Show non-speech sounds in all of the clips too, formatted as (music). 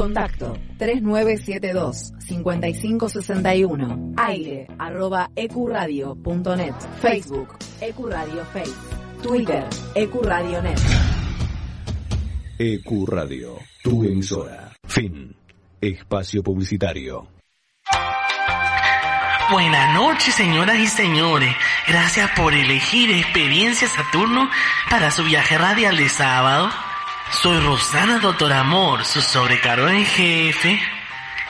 Contacto 3972-5561. Aire arroba ecuradio.net. Facebook Ecuradio Face. Twitter Ecuradionet. Ecuradio, tu emisora. Fin. Espacio publicitario. Buenas noches, señoras y señores. Gracias por elegir Experiencia Saturno para su viaje radial de sábado. Soy Rosana Doctor Amor, su sobrecargo en jefe.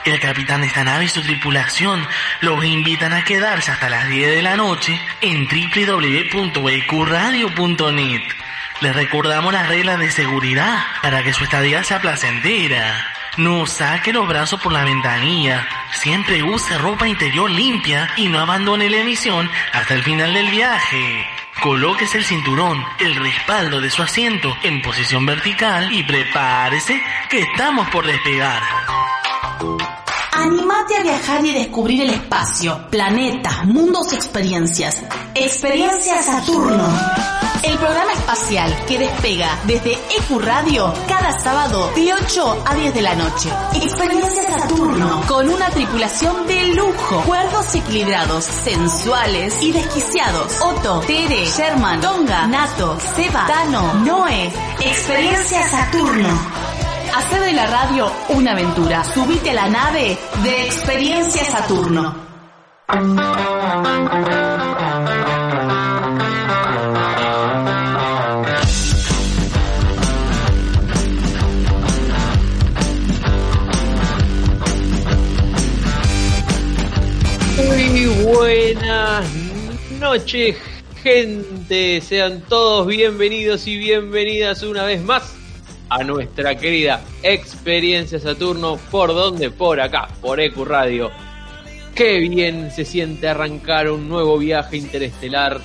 El capitán de esta nave y su tripulación los invitan a quedarse hasta las 10 de la noche en www.ecuradio.net. Les recordamos las reglas de seguridad para que su estadía sea placentera. No saque los brazos por la ventanilla. Siempre use ropa interior limpia y no abandone la emisión hasta el final del viaje. Colóquese el cinturón, el respaldo de su asiento en posición vertical y prepárese que estamos por despegar. Animate a viajar y descubrir el espacio, planetas, mundos y experiencias. Experiencia Saturno. El programa espacial que despega desde EQ Radio cada sábado de 8 a 10 de la noche. Experiencia Saturno. Con una tripulación de lujo. Cuerdos equilibrados, sensuales y desquiciados. Otto, Tere, Sherman, Tonga, Nato, Seba, Tano, Noé. Experiencia Saturno. Hacer de la radio una aventura. Subite a la nave de Experiencia Saturno. Noches, gente. Sean todos bienvenidos y bienvenidas una vez más a nuestra querida Experiencia Saturno. ¿Por dónde? Por acá, por EQ Radio. Qué bien se siente arrancar un nuevo viaje interestelar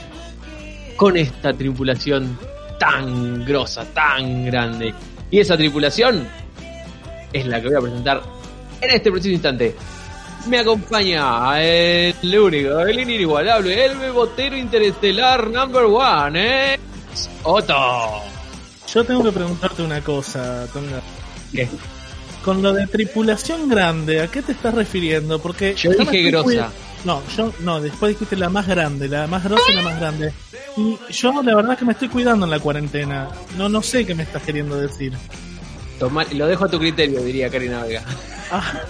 con esta tripulación tan grosa, tan grande. Y esa tripulación es la que voy a presentar en este preciso instante. Me acompaña el único, el inigualable, el bebotero interestelar number one, ¿eh? Otto. Yo tengo que preguntarte una cosa, Tonga. ¿Qué? Con lo de tripulación grande, ¿a qué te estás refiriendo? Porque Yo dije grosa. No, yo no, después dijiste la más grande, la más grosa y la más grande. Y yo la verdad que me estoy cuidando en la cuarentena. No no sé qué me estás queriendo decir. Toma- lo dejo a tu criterio, diría Karina Vega. Ah,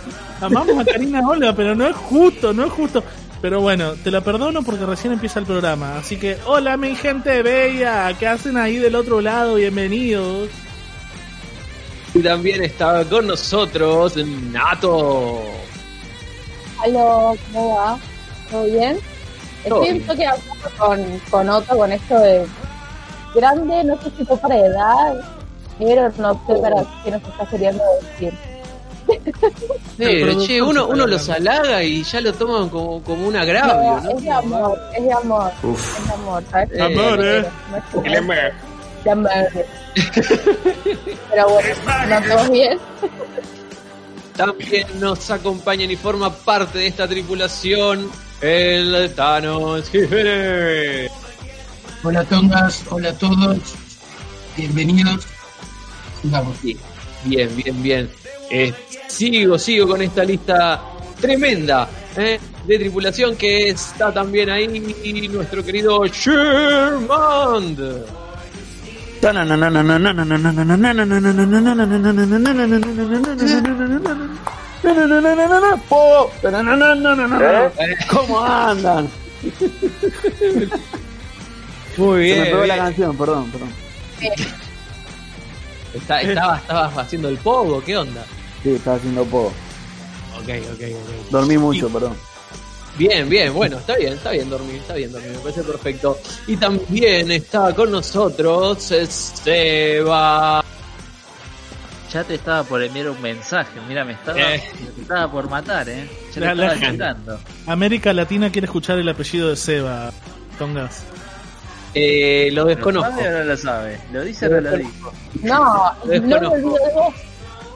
amamos a Karina Olga, pero no es justo, no es justo. Pero bueno, te la perdono porque recién empieza el programa. Así que, hola mi gente bella, ¿qué hacen ahí del otro lado? Bienvenidos. Y también está con nosotros Nato. Aló, ¿cómo va? ¿Todo bien? Todo Estoy bien. un toque hablando con, con Otto con esto de grande, no sé si fue para edad, pero no sé para qué nos está queriendo decir. Pero, che, uno, uno los halaga y ya lo toman como, como un agravio, No, ¿no? es de amor, es de amor, es de amor, ¿sabes? Eh, Amor, eh. No es como- de amor. Pero bueno, ¿no todos bien? También nos acompañan y forma parte de esta tripulación el Thanos Jiménez. Hola Tongas, hola a todos, bienvenidos. Sigamos. Bien, bien, bien, bien. Eh, sigo, sigo con esta lista tremenda eh, de tripulación que está también ahí nuestro querido Sherman. ¿Cómo andan? Muy Se me bien. pegó la bien. canción, perdón, perdón. Está- estaba, estabas haciendo el pogo, ¿qué onda? Sí, estaba haciendo poco. Ok, ok, ok. Dormí mucho, perdón. Bien, bien, bueno, está bien, está bien dormir, está bien dormir, me parece perfecto. Y también está con nosotros Seba. Ya te estaba por enviar un mensaje, mira, me estaba, Eh. me estaba por matar, eh. Ya La- te la estaba tirando. América Latina quiere escuchar el apellido de Seba, Tongas. Eh, lo ¿Lo desconozco. sabe o no lo sabe? ¿Lo dice o no lo dijo? No, no me olvido de vos.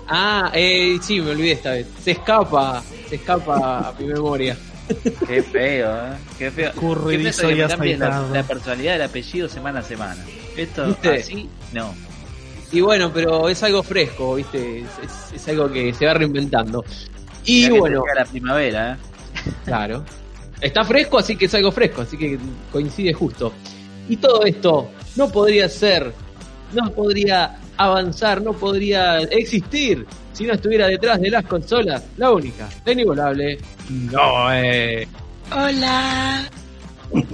Ah, eh, sí, me olvidé esta vez. Se escapa, se escapa a mi memoria. Qué feo, eh. Qué feo. Qué feo que y me cambies la, la personalidad del apellido semana a semana. Esto ¿Viste? así, no. Y bueno, pero es algo fresco, ¿viste? Es, es- es algo que se va reinventando. Y Ya que bueno, llega la primavera, ¿eh? claro. Está fresco, así que es algo fresco, así que coincide justo. Y todo esto no podría ser, no podría avanzar, no podría existir si no estuviera detrás de las consolas la única, la inigualable, Noé. Hola. (laughs)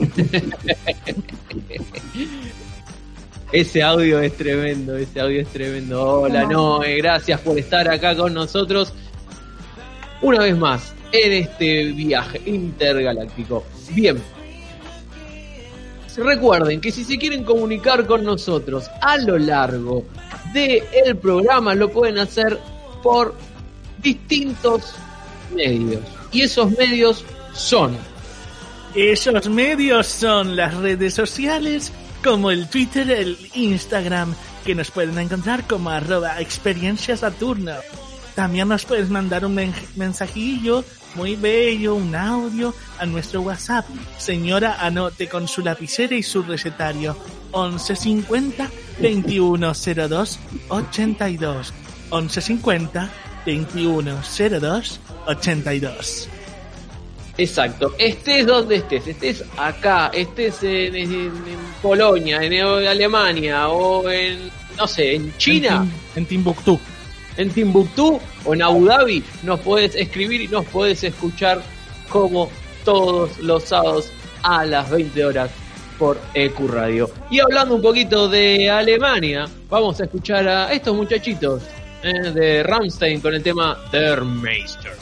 Ese audio es tremendo, ese audio es tremendo. Hola Noé, gracias por estar acá con nosotros una vez más en este viaje intergaláctico. Bien. Recuerden que si se quieren comunicar con nosotros a lo largo del el programa lo pueden hacer por distintos medios. Y esos medios son Esos medios son las redes sociales como el Twitter, el Instagram, que nos pueden encontrar como arroba experiencia. También nos puedes mandar un men- mensajillo muy bello, un audio a nuestro WhatsApp. Señora, anote con su lapicera y su recetario. 1150 2102 82. 1150 2102 82. Exacto. Estés donde estés, estés acá, estés en, en- en Polonia, en Alemania o en, no sé, en China, En, en Timbuktu. En Timbuktu o en Abu Dhabi, nos puedes escribir y nos puedes escuchar como todos los sábados a las 20 horas por EQ Radio. Y hablando un poquito de Alemania, vamos a escuchar a estos muchachitos eh, de Rammstein con el tema Der Meister.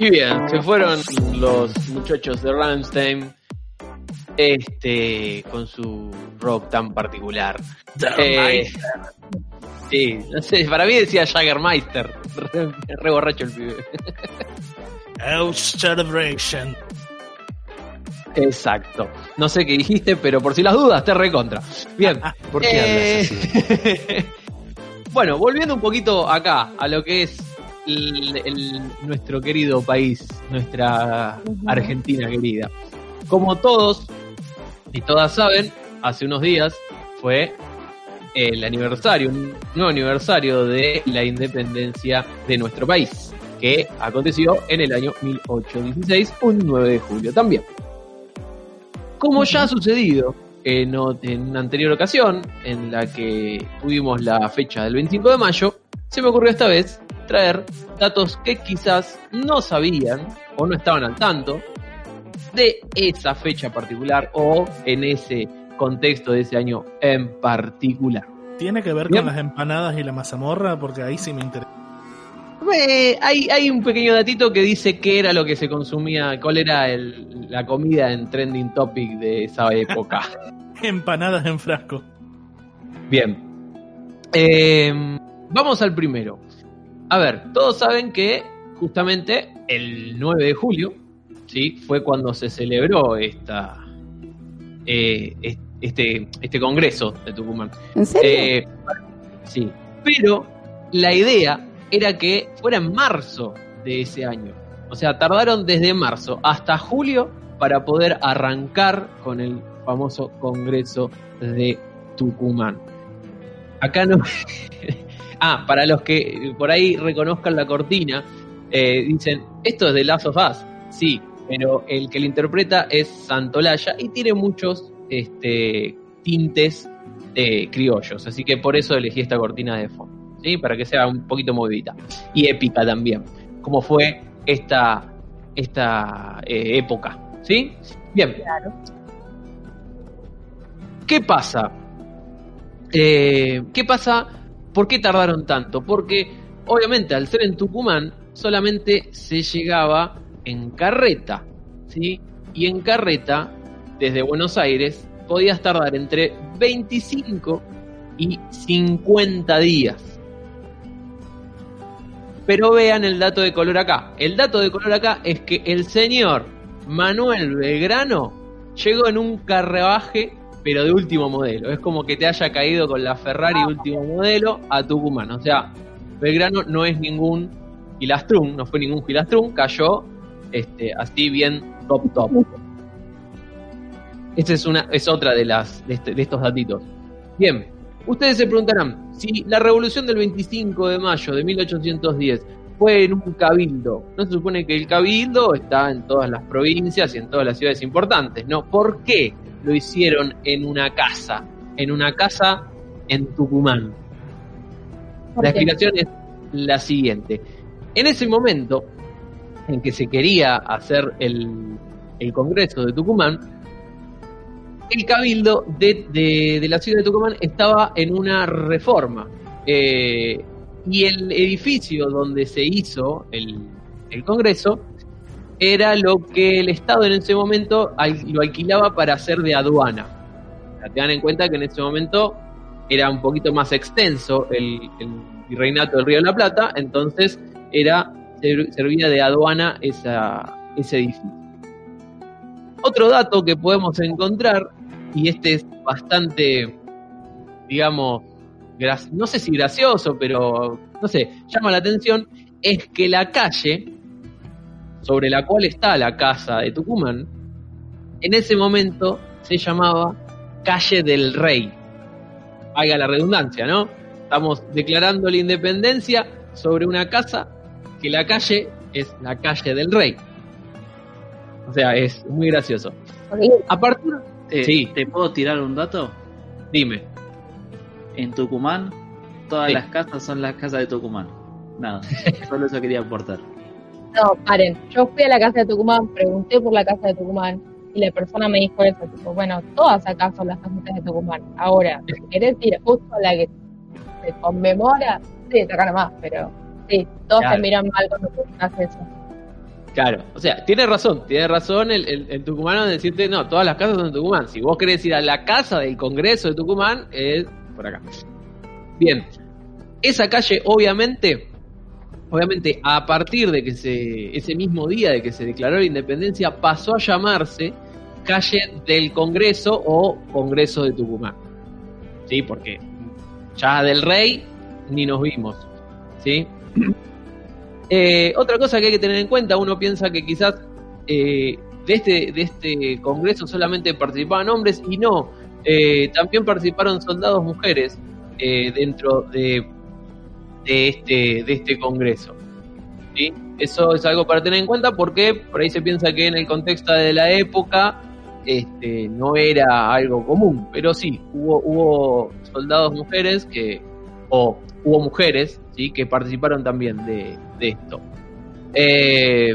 Y bien, se fueron los muchachos de Rammstein este, con su rock tan particular. Eh, sí, no sé, para mí decía Jaggermeister, re, (laughs) re borracho el pibe. Celebration. Exacto. No sé qué dijiste, pero por si las dudas, te recontra. Bien. (laughs) ¿Por qué Eh, (laughs) bueno, volviendo un poquito acá, a lo que es el- el- nuestro querido país, nuestra Argentina querida. Como todos y todas saben, hace unos días fue el aniversario, un nuevo aniversario de la independencia de nuestro país, que aconteció en el año 1816, un 9 de julio también. Como ya ha sucedido en, en una anterior ocasión, en la que tuvimos la fecha del 25 de mayo, se me ocurrió esta vez traer datos que quizás no sabían o no estaban al tanto de esa fecha particular o en ese contexto de ese año en particular. ¿Tiene que ver Bien. con las empanadas y la mazamorra? Porque ahí sí me interesa. Eh, hay, hay un pequeño datito que dice qué era lo que se consumía, cuál era el- la comida en trending topic de esa época. (laughs) Empanadas en frasco. Bien. Eh, vamos al primero. A ver, todos saben que justamente el 9 de julio, ¿sí? Fue cuando se celebró esta, eh, es- este, este congreso de Tucumán. ¿En serio? Eh, sí, pero la idea era que fuera en marzo de ese año. O sea, tardaron desde marzo hasta julio para poder arrancar con el famoso Congreso de Tucumán. Acá no. (laughs) ah, para los que por ahí reconozcan la cortina, eh, dicen, esto es de Last of Us. Sí, pero el que lo interpreta es Santolaya y tiene muchos este, tintes eh, criollos. Así que por eso elegí esta cortina de fondo. ¿sí? Para que sea un poquito movidita. Y épica también. Como fue esta, esta eh, época. ¿Sí? Bien. ¿Qué pasa? Eh, ¿Qué pasa? ¿Por qué tardaron tanto? Porque obviamente al ser en Tucumán solamente se llegaba en carreta, ¿sí? Y en carreta, desde Buenos Aires, podías tardar entre 25 y 50 días. Pero vean el dato de color acá. El dato de color acá es que el señor Manuel Belgrano llegó en un carruaje, pero de último modelo. Es como que te haya caído con la Ferrari último modelo a Tucumán. O sea, Belgrano no es ningún Gilastrún, no fue ningún Gilastrún, cayó este, así bien top top. Esta es una, es otra de las de, este- de estos datitos. Bien, ustedes se preguntarán, si la revolución del 25 de mayo de 1810 fue en un cabildo, ¿no se supone que el cabildo está en todas las provincias y en todas las ciudades importantes? No, ¿por qué lo hicieron en una casa? En una casa en Tucumán. ¿Por La explicación es la siguiente. En ese momento en que se quería hacer el, el Congreso de Tucumán, el cabildo de, de- de la ciudad de Tucumán estaba en una reforma. Eh, y el edificio donde se hizo el, el Congreso era lo que el Estado en ese momento lo alquilaba para hacer de aduana. Tengan en cuenta que en ese momento era un poquito más extenso el, el virreinato del Río de la Plata, entonces era ser- servía de aduana esa, ese edificio. Otro dato que podemos encontrar, y este es bastante, digamos, no sé si gracioso, pero no sé, llama la atención, es que la calle sobre la cual está la casa de Tucumán, en ese momento se llamaba Calle del Rey. Haga la redundancia, ¿no? Estamos declarando la independencia sobre una casa que la calle es la calle del Rey. O sea, es muy gracioso. A partir. ¿Te, Sí. ¿Te puedo tirar un dato? Dime. En Tucumán, todas Sí. las casas son las casas de Tucumán. Nada, (laughs) solo eso quería aportar. No, paren. Yo fui a la casa de Tucumán, pregunté por la casa de Tucumán y la persona me dijo eso. Tipo, bueno, todas acá son las casas de Tucumán. Ahora, si querés ir justo a la que se conmemora, sí, acá nomás, pero sí, todos Claro. te miran mal cuando preguntas eso. Claro, o sea, tiene razón, tiene razón el, el, el tucumano en decirte, no, todas las casas son de Tucumán. Si vos querés ir a la casa del Congreso de Tucumán, es por acá. Bien, esa calle obviamente, obviamente a partir de que se, ese mismo día de que se declaró la independencia, pasó a llamarse calle del Congreso o Congreso de Tucumán. ¿Sí? Porque ya del rey ni nos vimos. ¿Sí? (clears throat) Eh, otra cosa que hay que tener en cuenta, uno piensa que quizás eh, de, este, de este congreso solamente participaban hombres y no, eh, también participaron soldados mujeres dentro de, de, este, de este congreso. ¿sí? Eso es algo para tener en cuenta porque por ahí se piensa que en el contexto de la época este, no era algo común, pero sí, hubo, hubo soldados mujeres que, o hubo mujeres ¿sí? que participaron también de, de esto. Eh,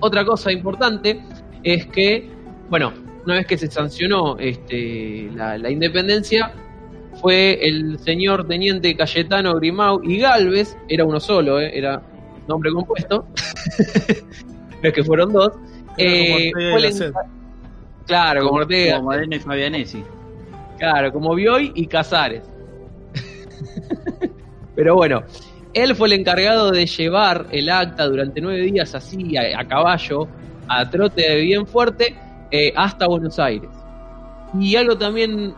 otra cosa importante es que, bueno, una vez que se sancionó este, la, la independencia, fue el señor teniente Cayetano Grimau y Galvez, era uno solo, eh, era nombre compuesto, (laughs) no es que fueron dos. eh, fue el claro, como Ortega. Como Moreno y Fabianesi. Claro, como Bioy y Casares. Pero bueno, él fue el encargado de llevar el acta durante nueve días así, a, a caballo, a trote bien fuerte, eh, hasta Buenos Aires. Y algo también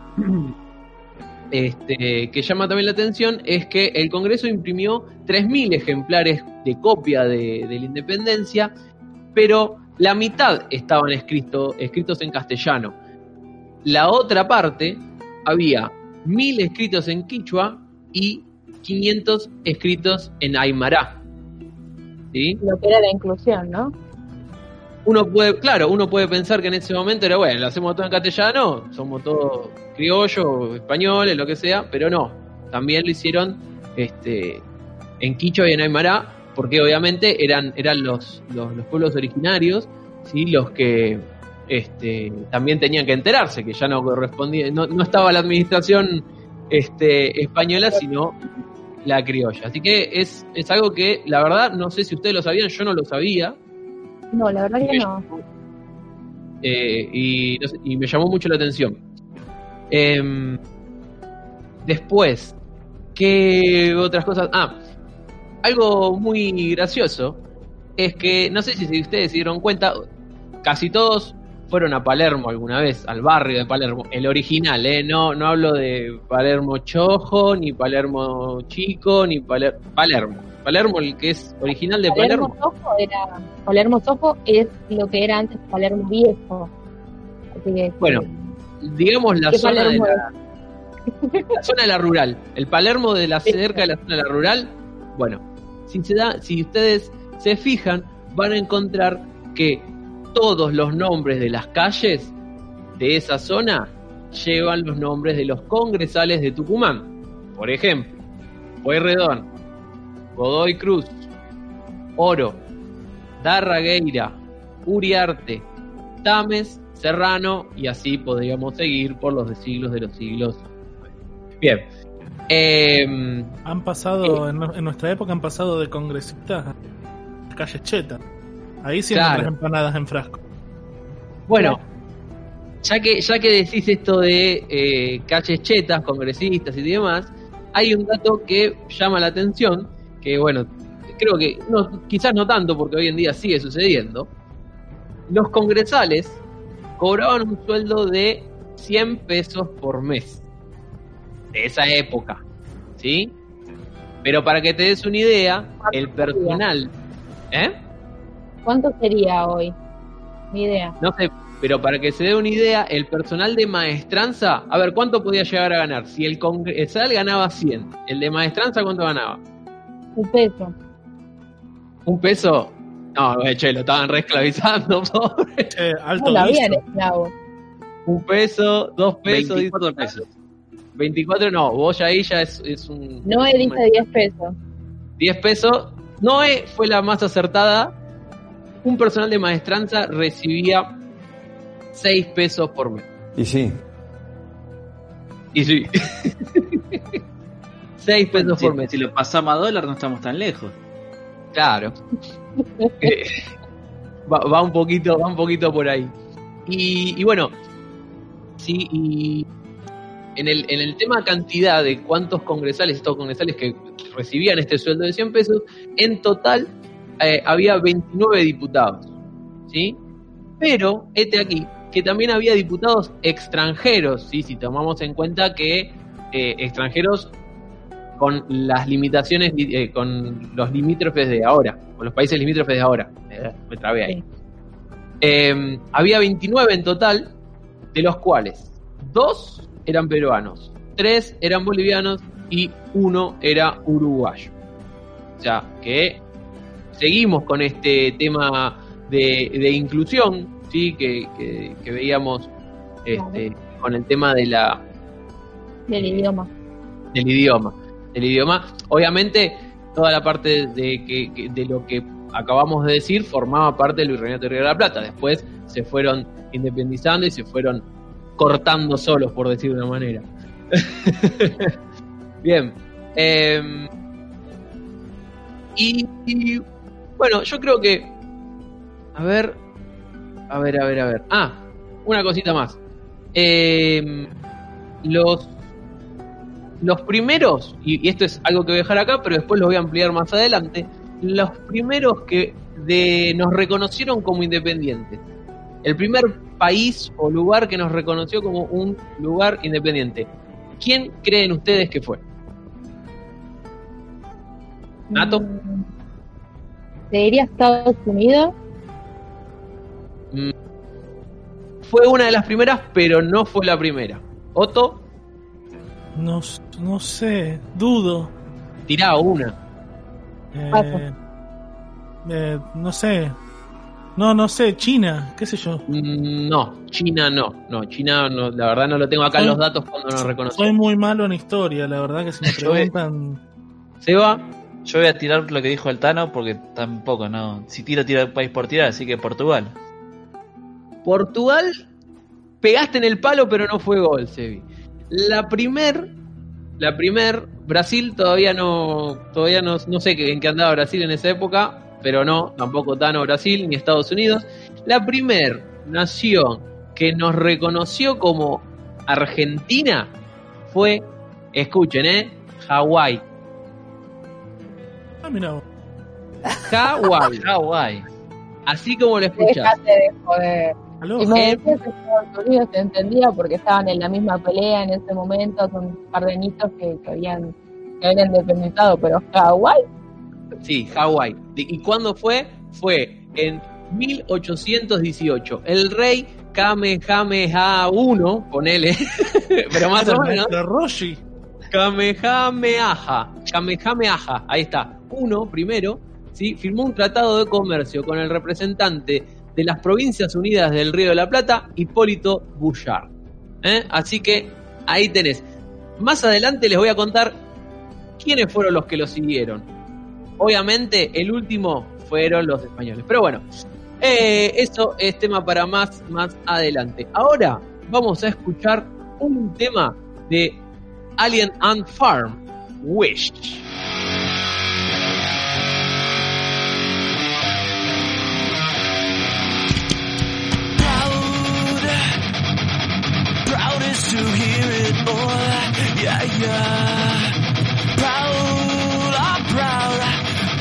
este, que llama también la atención es que el Congreso imprimió 3.000 ejemplares de copia de, la independencia, pero la mitad estaban escrito- escritos en castellano. La otra parte había 1.000 escritos en quichua y 500 escritos en aymara. ¿Sí? Lo que era la inclusión, ¿no? Uno puede, claro, uno puede pensar que en ese momento era bueno, lo hacemos todo en castellano, somos todos criollos, españoles, lo que sea, pero no. También lo hicieron este, en quichua y en aymara, porque obviamente eran, eran los, los, los pueblos originarios, ¿sí? los que este, también tenían que enterarse, que ya no correspondía, no, no estaba la administración este, española, sino la criolla. Así que es, es algo que, la verdad, no sé si ustedes lo sabían, yo no lo sabía, No, la verdad que no. eh, y, no sé, y me llamó mucho la atención. Em, después, ¿qué otras cosas? Ah, algo muy gracioso es que, no sé si ustedes se dieron cuenta, casi todos fueron a Palermo alguna vez, al barrio de Palermo, el original, ¿eh? No, no hablo de Palermo Chojo, ni Palermo Chico, ni Paler- Palermo. Palermo, el que es original de Palermo. Palermo Sojo era. Palermo es lo que era antes Palermo Viejo. Así que. Bueno, digamos la ¿Qué zona de la, la zona de la rural, el Palermo de la cerca de la zona de la rural, bueno, si se da, si ustedes se fijan, van a encontrar que todos los nombres de las calles de esa zona llevan los nombres de los congresales de Tucumán. Por ejemplo, Pueyrredón, Godoy Cruz, Oro, Darragueira, Uriarte, Tames, Serrano y así podríamos seguir por los de siglos de los siglos. Bien. Em, Han pasado, en, en nuestra época han pasado de congresistas a chetas. Ahí sí Claro. las empanadas en frasco. bueno, ya que, ya que decís esto de eh, calles chetas, congresistas y demás, hay un dato que llama la atención, que bueno, creo que no, quizás no tanto porque hoy en día sigue sucediendo. Los congresales cobraban un sueldo de 100 pesos por mes. De esa época. ¿Sí? Pero para que te des una idea, el personal. ¿Eh? ¿Cuánto sería hoy? Ni idea. No sé, pero para que se dé una idea, el personal de maestranza, a ver, ¿cuánto podía llegar a ganar? Si el congresal ganaba 100, el de maestranza, ¿cuánto ganaba? Un peso. ¿Un peso? No, eh, che, lo estaban reesclavizando, (laughs) pobre. No lo habían esclavos. Un peso, dos pesos. 24 pesos. 24, no, vos ya ahí ya es, es un. No dice 10 pesos. 10 pesos, Noé fue la más acertada. Un personal de maestranza recibía 6 pesos por mes. Y sí. Y sí. (laughs) 6 pesos por mes. si lo pasamos a dólar no estamos tan lejos. Claro. (laughs) Eh, va, va un poquito, va un poquito por ahí. Y, y bueno, sí, y en el, en el tema cantidad de cuántos congresales, estos congresales que recibían este sueldo de 100 pesos, en total eh, había 29 diputados. ¿Sí? Pero, este aquí, que también había diputados extranjeros, ¿sí? si tomamos en cuenta que eh, extranjeros con las limitaciones, eh, con los limítrofes de ahora, con los países limítrofes de ahora. Eh, me trabé ahí. Eh, había 29 en total, de los cuales dos eran peruanos, tres eran bolivianos y uno era uruguayo. O sea, que seguimos con este tema de, de inclusión, ¿sí? que, que- que veíamos este, con el tema de la, Del idioma. del idioma. Del idioma. Obviamente, toda la parte de, que, de lo que acabamos de decir formaba parte del Virreinato de Río de la Plata. Después se fueron independizando y se fueron cortando solos, por decir de una manera. (laughs) Bien. em, y, y, bueno, yo creo que. A ver. A ver, a ver, a ver. Ah, una cosita más. Em, los los primeros, y, y esto es algo que voy a dejar acá, pero después lo voy a ampliar más adelante, los primeros que de, nos reconocieron como independientes. El primer país o lugar que nos reconoció como un lugar independiente. ¿Quién creen ustedes que fue? Nato. Mm, Te diría Estados Unidos. Mm, Fue una de las primeras, pero no fue la primera. Otto, No, no sé, dudo. tirá una. Eh, eh, no sé. No, no sé, China, qué sé yo. Mm, No, China no. No, China no, la verdad no lo tengo acá en los datos cuando nos reconoció. Soy muy malo en historia, la verdad que si me (laughs) preguntan... Seba, Yo voy a tirar lo que dijo el Tano porque tampoco, no. Si tiro, tiro el país por tirar, así que Portugal. Portugal, pegaste en el palo, pero no fue gol, Sebi. La primer, la primer, Brasil todavía no, todavía no, no sé qué- en qué andaba Brasil en esa época, pero no, tampoco Tano Brasil ni Estados Unidos. La primer nación que nos reconoció como Argentina fue, escuchen, eh, Hawái. Ah, mira. Hawái, (laughs) Hawái. así como lo escuchás. Dejate de joder. Aló, Y me Eh, decías que Estados Unidos se entendía porque estaban en la misma pelea en ese momento, son un par de nitos que, que habían que habían independizado, pero Hawái, Sí, Hawái. ¿De- ¿Y cuándo fue? Fue en 1818. El rey Kamehameha I, ponele, (laughs) pero más o menos, Roshi. Kamehameha, Kamehameha, ahí está, uno primero, ¿sí? firmó un tratado de comercio con el representante de las Provincias Unidas del Río de la Plata, Hipólito Bouchard. ¿Eh? Así que ahí tenés. Más adelante les voy a contar quiénes fueron los que lo siguieron. Obviamente, el último fueron los españoles. Pero bueno, eh, eso es tema para más, más adelante. Ahora vamos a escuchar un tema de Alien and Farm, Wish. To hear it all, yeah, yeah. Proud, I'm proud,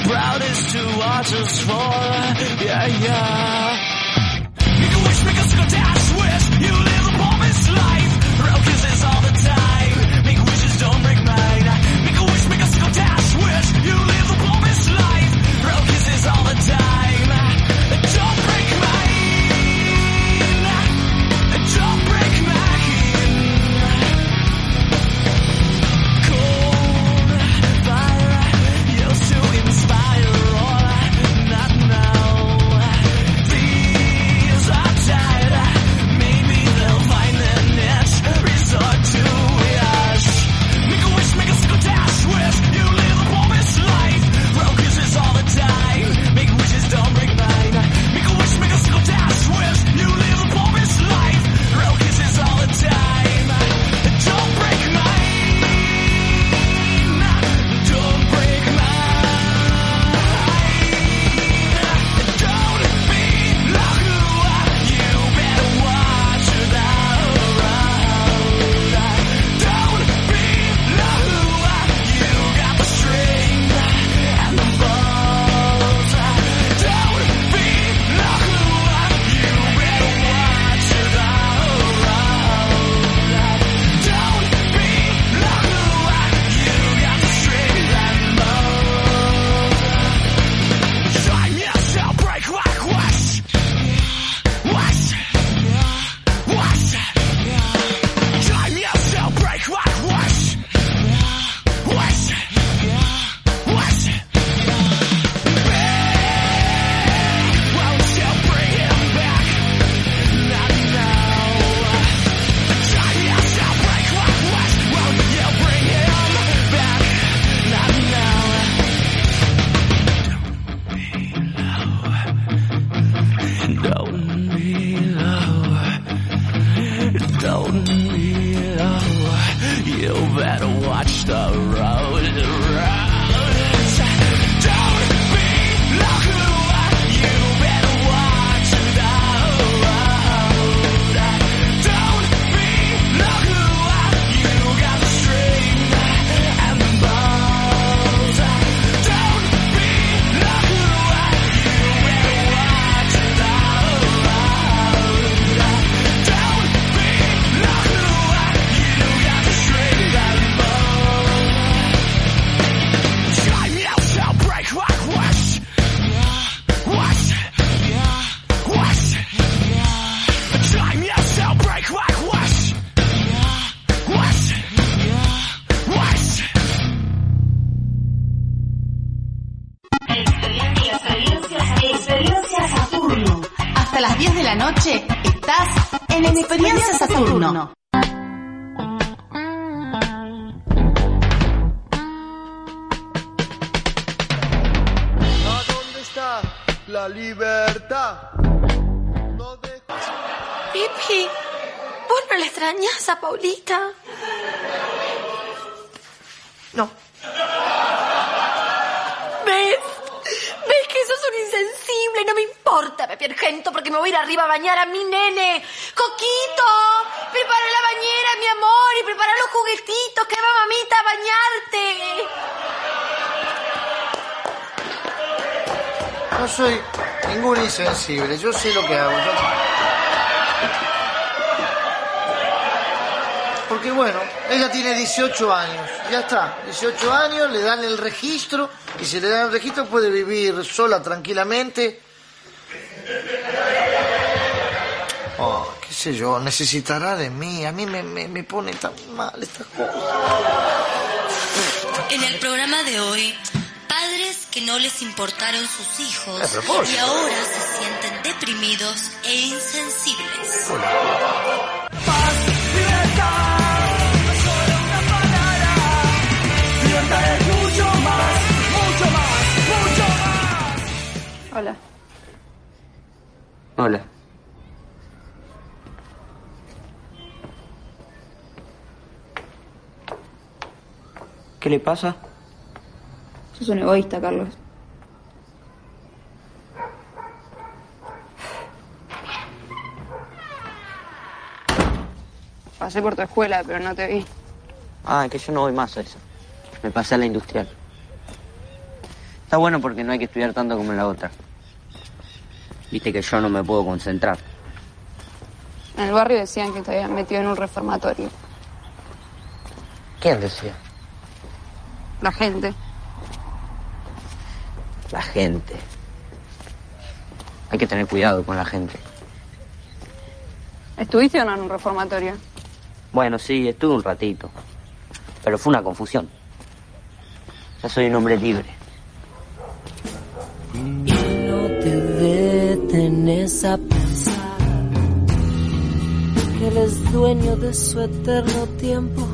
proudest to watch us fall, yeah, yeah. Ningún insensible, yo sé lo que hago. yo- Porque bueno, ella tiene 18 años, ya está, 18 años, le dan el registro y si le dan el registro puede vivir sola tranquilamente. Oh, qué sé yo, necesitará de mí, a mí me, me, me pone tan mal esta cosa. En el programa de hoy, padres que no les importaron sus hijos y ahora se deprimidos e insensibles. Hola. Hola. ¿Qué le pasa? Sos un egoísta, Carlos. Pasé por tu escuela, pero no te vi. Ah, que yo no voy más a eso. Me pasé a la industrial. Está bueno porque no hay que estudiar tanto como en la otra. Viste que yo no me puedo concentrar. En el barrio decían que te habían metido en un reformatorio. ¿Quién decía? La gente. La gente. Hay que tener cuidado con la gente. ¿Estuviste o no en un reformatorio? Bueno, sí, estuve un ratito. Pero fue una confusión. Ya soy un hombre libre. No te detenes a pensar que él es dueño de su eterno tiempo.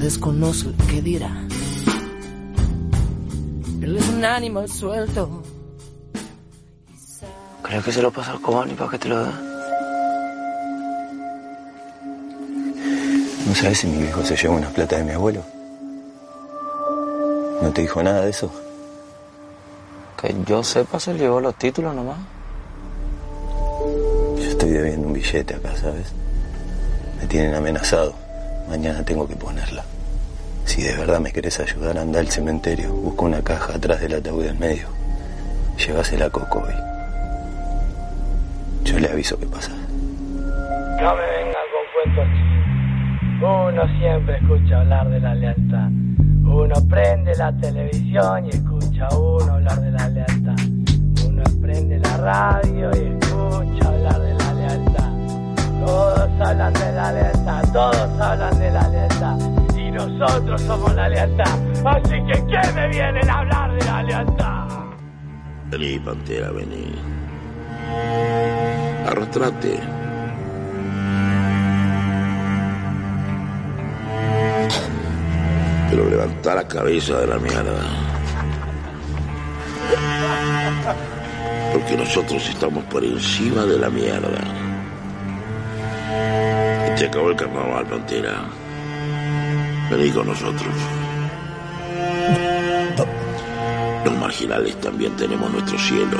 Desconoce lo que dirá. Él es un animal suelto. ¿Crees que se lo pasa al Cobani para que te lo da? ¿No sabes si mi viejo se llevó una plata de mi abuelo? ¿No te dijo nada de eso? Que yo sepa, se llevó los títulos nomás. Yo estoy debiendo un billete acá, ¿sabes? Me tienen amenazado. Mañana tengo que ponerla. Si de verdad me querés ayudar, anda al cementerio. Busca una caja atrás del ataúd del medio. Llévasela a Coco hoy. Yo le aviso qué pasa. No me vengan con cuentos. Uno siempre escucha hablar de la lealtad. Uno prende la televisión y escucha a uno hablar de la lealtad. Uno prende la radio y escucha hablar de la lealtad. Todos hablan de la lealtad, todos hablan de la lealtad. Y nosotros somos la lealtad. Así que ¿qué me vienen a hablar de la lealtad? Vení, pantera, vení. Arrastrate. Pero levanta la cabeza de la mierda. Porque nosotros estamos por encima de la mierda. Y te acabó el carnaval, pantera. Vení con nosotros. Los marginales también tenemos nuestro cielo.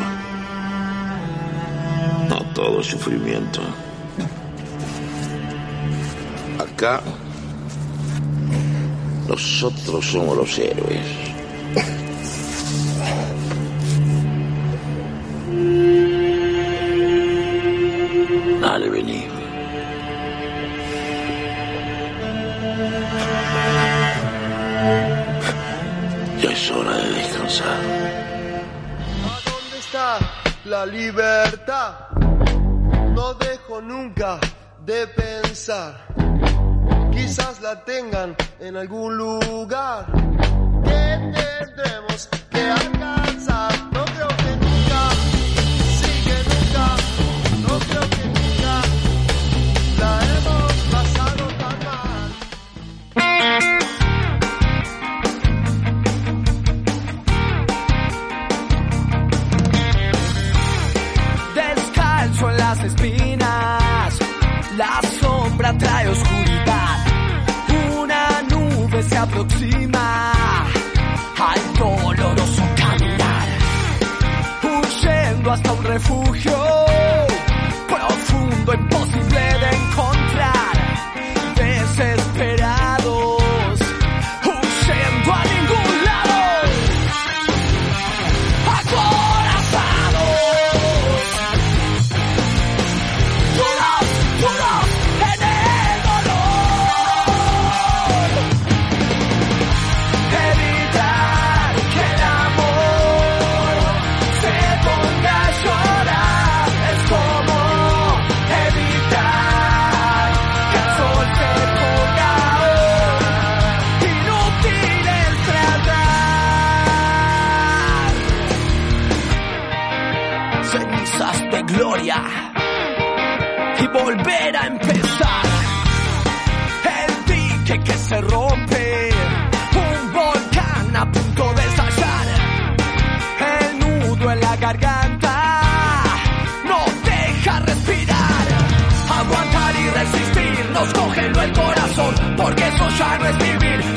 No todo es sufrimiento. Acá nosotros somos los héroes. Espinas. La sombra trae oscuridad. Una nube se aproxima al doloroso caminar. Huyendo hasta un refugio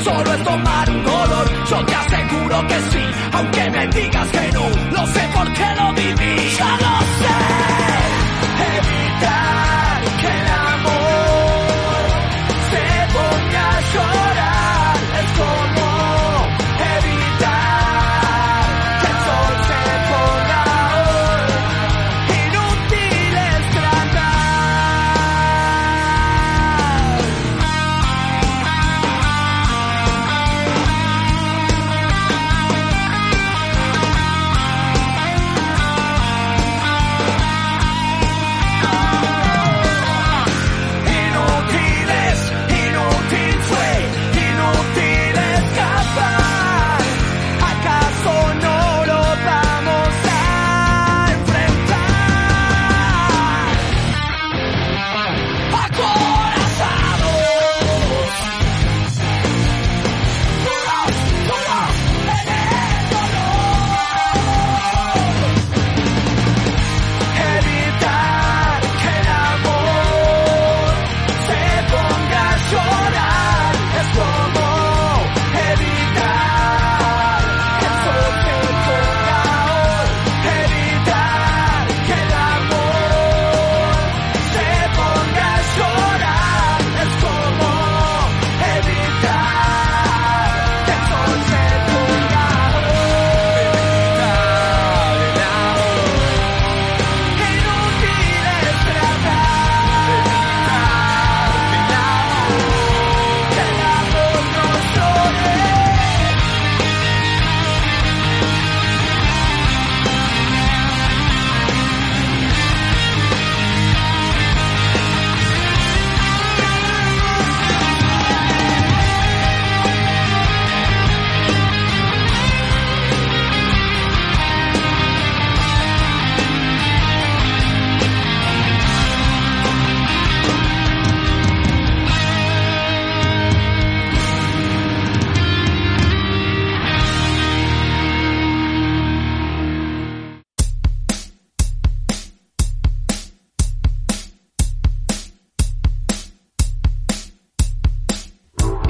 solo es tomar un dolor. Yo te aseguro que sí, aunque me digas que no, lo sé porque lo viví, ya lo sé. Evitar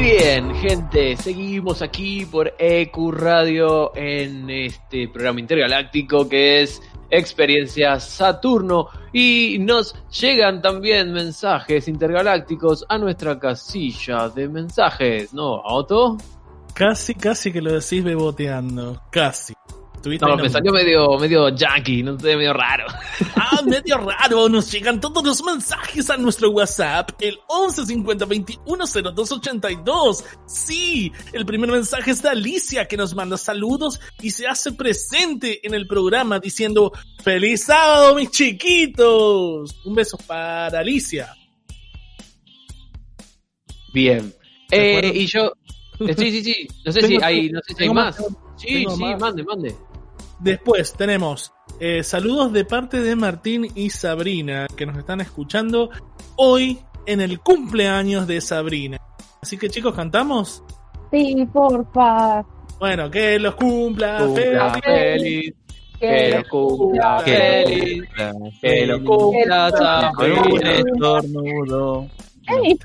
Bien, gente, seguimos aquí por EQ Radio en este programa intergaláctico que es Experiencia Saturno y nos llegan también mensajes intergalácticos a nuestra casilla de mensajes, ¿no, Otto? Casi, casi que lo decís beboteando. Casi. No, me salió medio, medio yankee, no sé, medio raro. Ah, (laughs) medio raro. Nos llegan todos los mensajes a nuestro WhatsApp, el 11 50 21 02 82. Sí, el primer mensaje es de Alicia que nos manda saludos y se hace presente en el programa diciendo ¡Feliz sábado, mis chiquitos! Un beso para Alicia. Bien. ¿De Eh, y yo, eh, sí, sí, sí, no sé (laughs) si hay, no sé si hay más. Sí, sí, mande, mande. Después tenemos eh, saludos de parte de Martín y Sabrina que nos están escuchando hoy en el cumpleaños de Sabrina. Así que chicos, ¿cantamos? Sí, porfa. Bueno, que los cumpla, Cumpla feliz. feliz. Que lo cumpla Que lo feliz. Que lo cumpla San Con un Feliz. estornudo. Ey,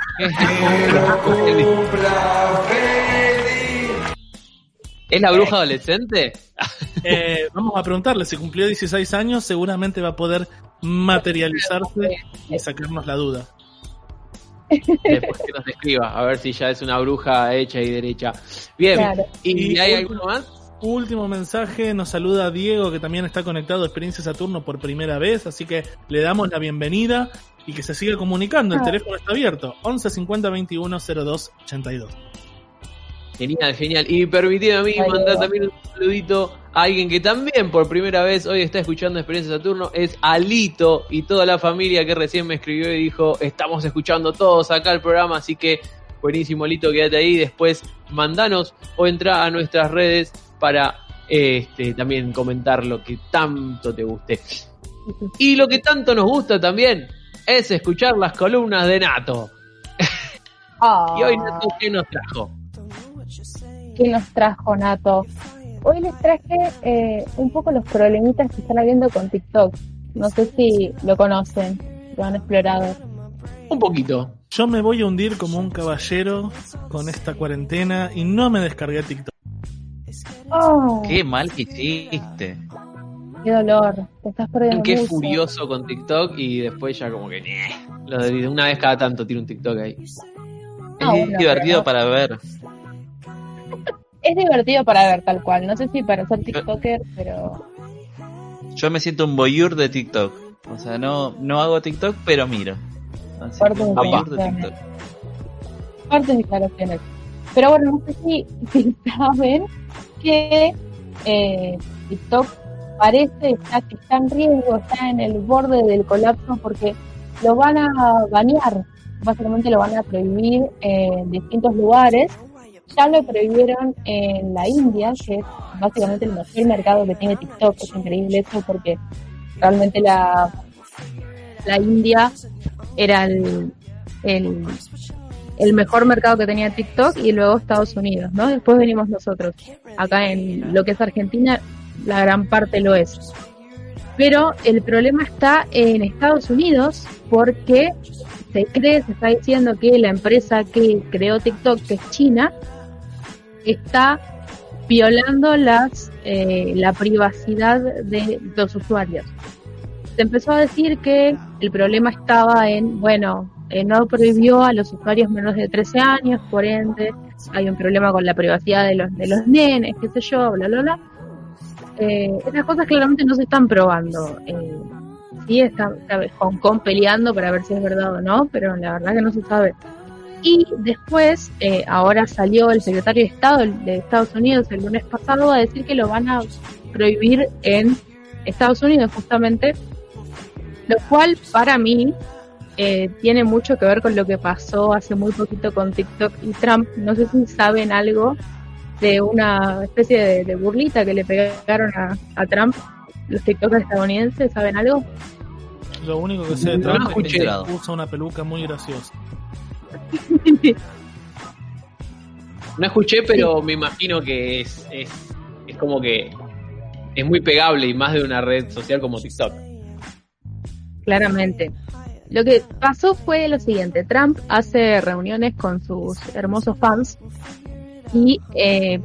¿Es la bruja adolescente? Eh, vamos a preguntarle, si cumplió 16 años, seguramente va a poder materializarse y sacarnos la duda. Después que nos escriba, a ver si ya es una bruja hecha y derecha. Bien, Claro. ¿y, Y hay último- alguno más? Último mensaje, nos saluda Diego que también está conectado a Experiencia Saturno por primera vez, así que le damos la bienvenida y que se siga comunicando, el Ah. teléfono está abierto, 11 50 21 02 82. Genial, genial. Y permitime a mí Ay, mandar también un saludito a alguien que también por primera vez hoy está escuchando Experiencia Saturno, es Alito y toda la familia que recién me escribió y dijo, estamos escuchando todos acá el programa, así que buenísimo Alito, quédate ahí, después mandanos o entra a nuestras redes para este, también comentar lo que tanto te guste. Y lo que tanto nos gusta también es escuchar las columnas de Nato. (laughs) Y hoy Nato, ¿qué nos trajo? ¿Qué nos trajo Nato? Hoy les traje eh, un poco los problemitas que están habiendo con TikTok. No sé si lo conocen, lo han explorado. Un poquito. Yo me voy a hundir como un caballero con esta cuarentena y no me descargué TikTok. Oh, Qué mal que hiciste. qué dolor. Te estás perdiendo Qué mucho. furioso con TikTok y después ya como que "Ñe". lo de una vez cada tanto tiro un TikTok ahí. Ah, es bueno, divertido pero- para ver. Es divertido para ver tal cual. No sé si para ser TikToker, pero Yo me siento un voyeur de TikTok. O sea, no, no hago TikTok, pero miro. Así un voyeur de declaraciones. TikTok. fuertes declaraciones. Pero bueno, no sé si, (laughs) si saben que eh, TikTok parece está, que está en riesgo, está en el borde del colapso porque lo van a banear, básicamente lo van a prohibir en distintos lugares. Ya lo prohibieron en la India, que es básicamente el mayor mercado que tiene TikTok. Es increíble eso porque realmente la, la India era el, el, el mejor mercado que tenía TikTok y luego Estados Unidos, ¿no? Después venimos nosotros. Acá en lo que es Argentina, la gran parte lo es. Pero el problema está en Estados Unidos porque se cree, se está diciendo que la empresa que creó TikTok, que es China, está violando las eh, la privacidad de los usuarios. Se empezó a decir que el problema estaba en, bueno, eh, no prohibió a los usuarios menores de 13 años, por ende hay un problema con la privacidad de los de los nenes, qué sé yo, bla, bla, bla. Eh, esas cosas claramente no se están probando. Eh, sí está, está Hong Kong peleando para ver si es verdad o no, pero la verdad que no se sabe. Y después, eh, ahora salió el secretario de Estado de Estados Unidos el lunes pasado a decir que lo van a prohibir en Estados Unidos justamente, lo cual para mí eh, tiene mucho que ver con lo que pasó hace muy poquito con TikTok y Trump. No sé si saben algo de una especie de, de burlita que le pegaron a, a Trump los TikTokers estadounidenses, ¿saben algo? Lo único que sé de Trump es que usa una peluca muy graciosa. (laughs) No escuché, pero me imagino que es, es, es como que es muy pegable y más de una red social como TikTok. Claramente. Lo que pasó fue lo siguiente, Trump hace reuniones con sus hermosos fans y eh,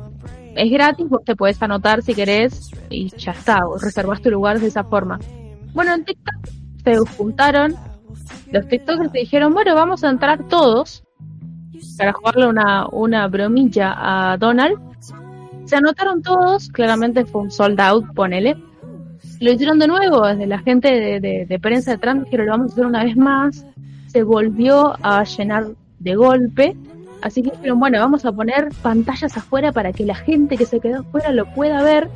es gratis, vos te puedes anotar si querés y ya está, vos reservás tu lugar de esa forma. Bueno, en TikTok se juntaron, los TikTokers dijeron, bueno, vamos a entrar todos para jugarle una, una bromilla a Donald. Se anotaron todos, claramente fue un sold out, ponele. Lo hicieron de nuevo, desde la gente de, de- de prensa de Trump dijeron, lo vamos a hacer una vez más. Se volvió a llenar de golpe. Así que dijeron, bueno, vamos a poner pantallas afuera para que la gente que se quedó afuera lo pueda ver.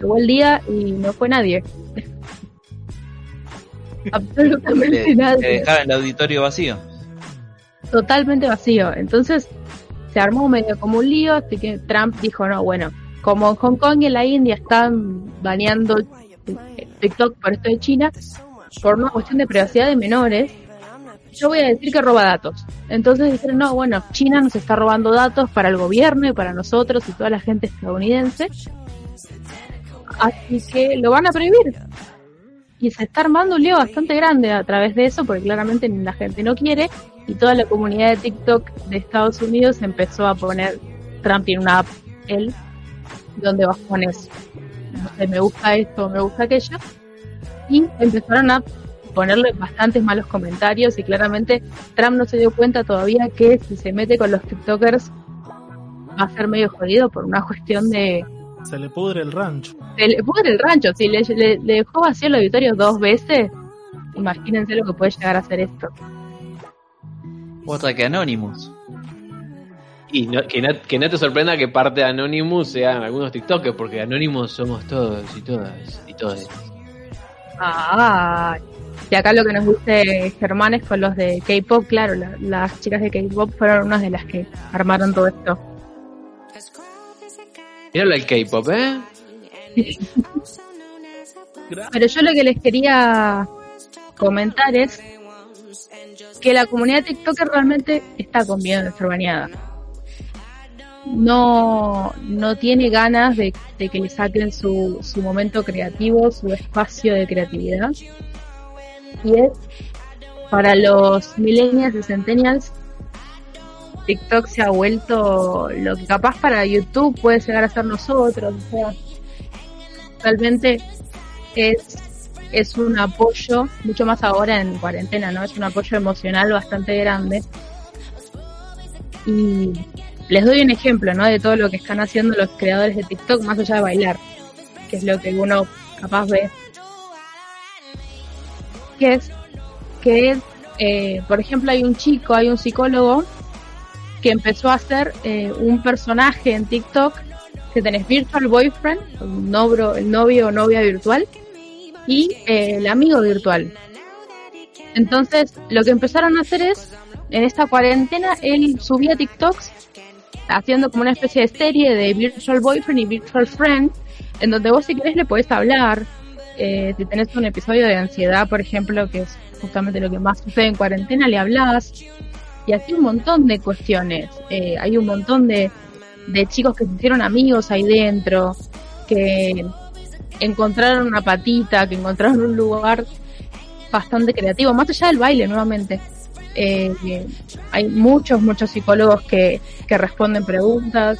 Llegó el día y no fue nadie. Absolutamente Te, te nadie. el auditorio vacío. Totalmente vacío. Entonces se armó medio como un lío, así que Trump dijo, no, bueno, como en Hong Kong y en la India están baneando TikTok por esto de China, por una cuestión de privacidad de menores, yo voy a decir que roba datos. Entonces dijeron, no, bueno, China nos está robando datos para el gobierno y para nosotros y toda la gente estadounidense. así que lo van a prohibir. Y se está armando un lío bastante grande a través de eso, porque claramente la gente no quiere, y toda la comunidad de TikTok de Estados Unidos empezó a poner, Trump tiene una app, él, donde vos pones, no sé, me gusta esto, me gusta aquello, y empezaron a ponerle bastantes malos comentarios y claramente Trump no se dio cuenta todavía que si se mete con los TikTokers va a ser medio jodido por una cuestión de Se le pudre el rancho. se le pudre el rancho, si le, le- le dejó vacío el auditorio dos veces, imagínense lo que puede llegar a hacer esto. Otra que Anonymous. Y no- que, no, que no te sorprenda que parte de Anonymous sean algunos TikTokers, porque Anonymous somos todos y todas y todos. Ah, y acá lo que nos dice Germán es con los de K-pop, claro, la- las chicas de K-pop fueron unas de las que armaron todo esto. Míralo el K-pop, ¿eh? Pero yo lo que les quería comentar es que la comunidad de TikToker realmente está con miedo de ser baneada. No, no tiene ganas de, de que le saquen su, su momento creativo, su espacio de creatividad. Y es para los millennials y centennials, TikTok se ha vuelto lo que capaz para YouTube puede llegar a ser nosotros. O sea, realmente es, es un apoyo, mucho más ahora en cuarentena, ¿no? Es un apoyo emocional bastante grande. Y les doy un ejemplo, ¿no? De todo lo que están haciendo los creadores de TikTok más allá de bailar, que es lo que uno capaz ve. Que es que, eh, por ejemplo, hay un chico, hay un psicólogo empezó a hacer eh, un personaje en TikTok que tenés Virtual Boyfriend, novio, el novio o novia virtual, y eh, el amigo virtual. Entonces, lo que empezaron a hacer es, en esta cuarentena, él subía TikToks haciendo como una especie de serie de Virtual Boyfriend y Virtual Friend, en donde vos si querés le podés hablar, eh, si tenés un episodio de ansiedad, por ejemplo, que es justamente lo que más sucede en cuarentena, le hablas, y así un montón de cuestiones. Eh, hay un montón de, de chicos que se hicieron amigos ahí dentro, que encontraron una patita, que encontraron un lugar bastante creativo, más allá del baile nuevamente. Eh, hay muchos, muchos psicólogos que, que responden preguntas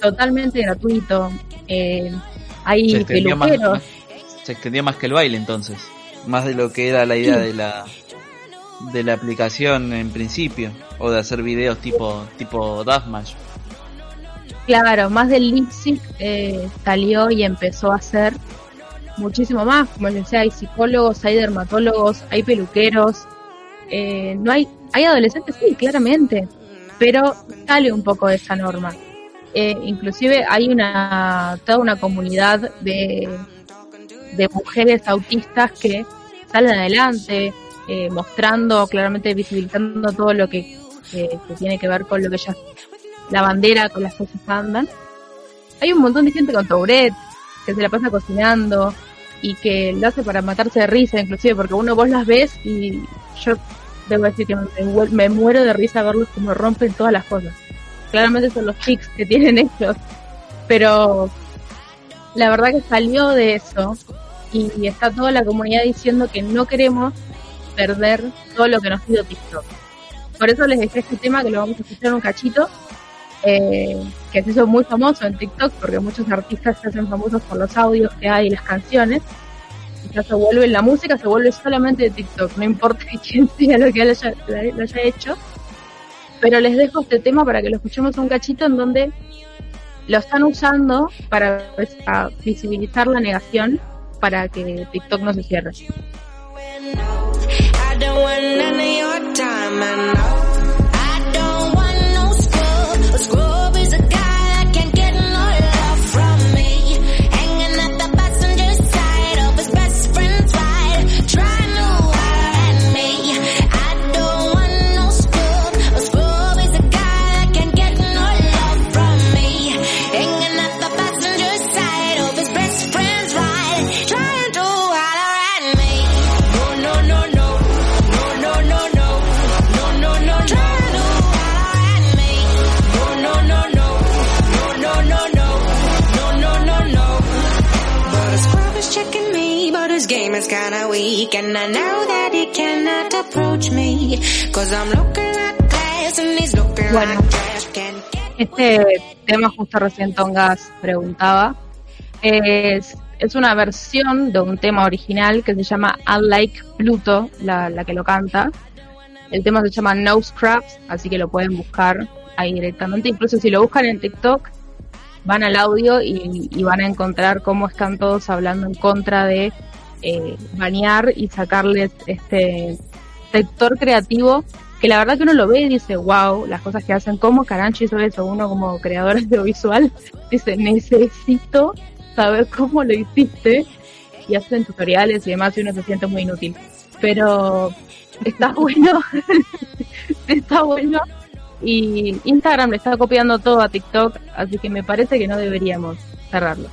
totalmente gratuito. Eh, Se hay extendió, más, se extendió más que el baile entonces. Más de lo que era la idea Sí. de la de la aplicación en principio. O de hacer videos tipo tipo Daftmash. Claro, más del lip sync eh, salió y empezó a hacer muchísimo más. Como les decía, hay psicólogos, hay dermatólogos, hay peluqueros. Eh, no hay, hay adolescentes, sí, claramente, pero sale un poco de esa norma. Eh, inclusive hay una toda una comunidad de, de mujeres autistas que salen adelante, eh, mostrando, claramente visibilizando todo lo que, que- tiene que ver con lo que ellas la bandera con las cosas andan. Hay un montón de gente con Tourette que se la pasa cocinando y que lo hace para matarse de risa, inclusive porque uno vos las ves y yo debo decir que me, me muero de risa verlos como rompen todas las cosas. Claramente son los tics que (laughs) tienen ellos, pero la verdad que salió de eso y está toda la comunidad diciendo que no queremos perder todo lo que nos dio TikTok. Por eso les dejé este tema que lo vamos a escuchar un cachito, eh, que se hizo muy famoso en TikTok porque muchos artistas se hacen famosos por los audios que hay y las canciones. Y ya se vuelve, la música se vuelve solamente de TikTok, no importa (laughs) quién sea lo que haya, hecho. Pero les dejo este tema para que lo escuchemos un cachito en donde lo están usando para pues, visibilizar la negación para que TikTok no se cierre. I don't none of your time, I know. I don't want no scrub. Scrub weak and I know that he cannot approach me. Cause I'm looking like glass and he's looking Bueno. like trash. Can Este tema justo recién Tongas preguntaba. Es, es una versión de un tema original que se llama Unlike Pluto, la, la que lo canta. El tema se llama No Scraps, así que lo pueden buscar ahí directamente. Incluso si lo buscan en TikTok, van al audio y, y van a encontrar cómo están todos hablando en contra de eh, banear y sacarles este sector creativo que la verdad que uno lo ve y dice, wow, las cosas que hacen, ¿cómo Carancho hizo eso? Uno como creador (laughs) audiovisual dice, necesito saber cómo lo hiciste y hacen tutoriales y demás y uno se siente muy inútil. Pero está (laughs) bueno, está bueno y Instagram le está copiando todo a TikTok, así que me parece que no deberíamos cerrarlo.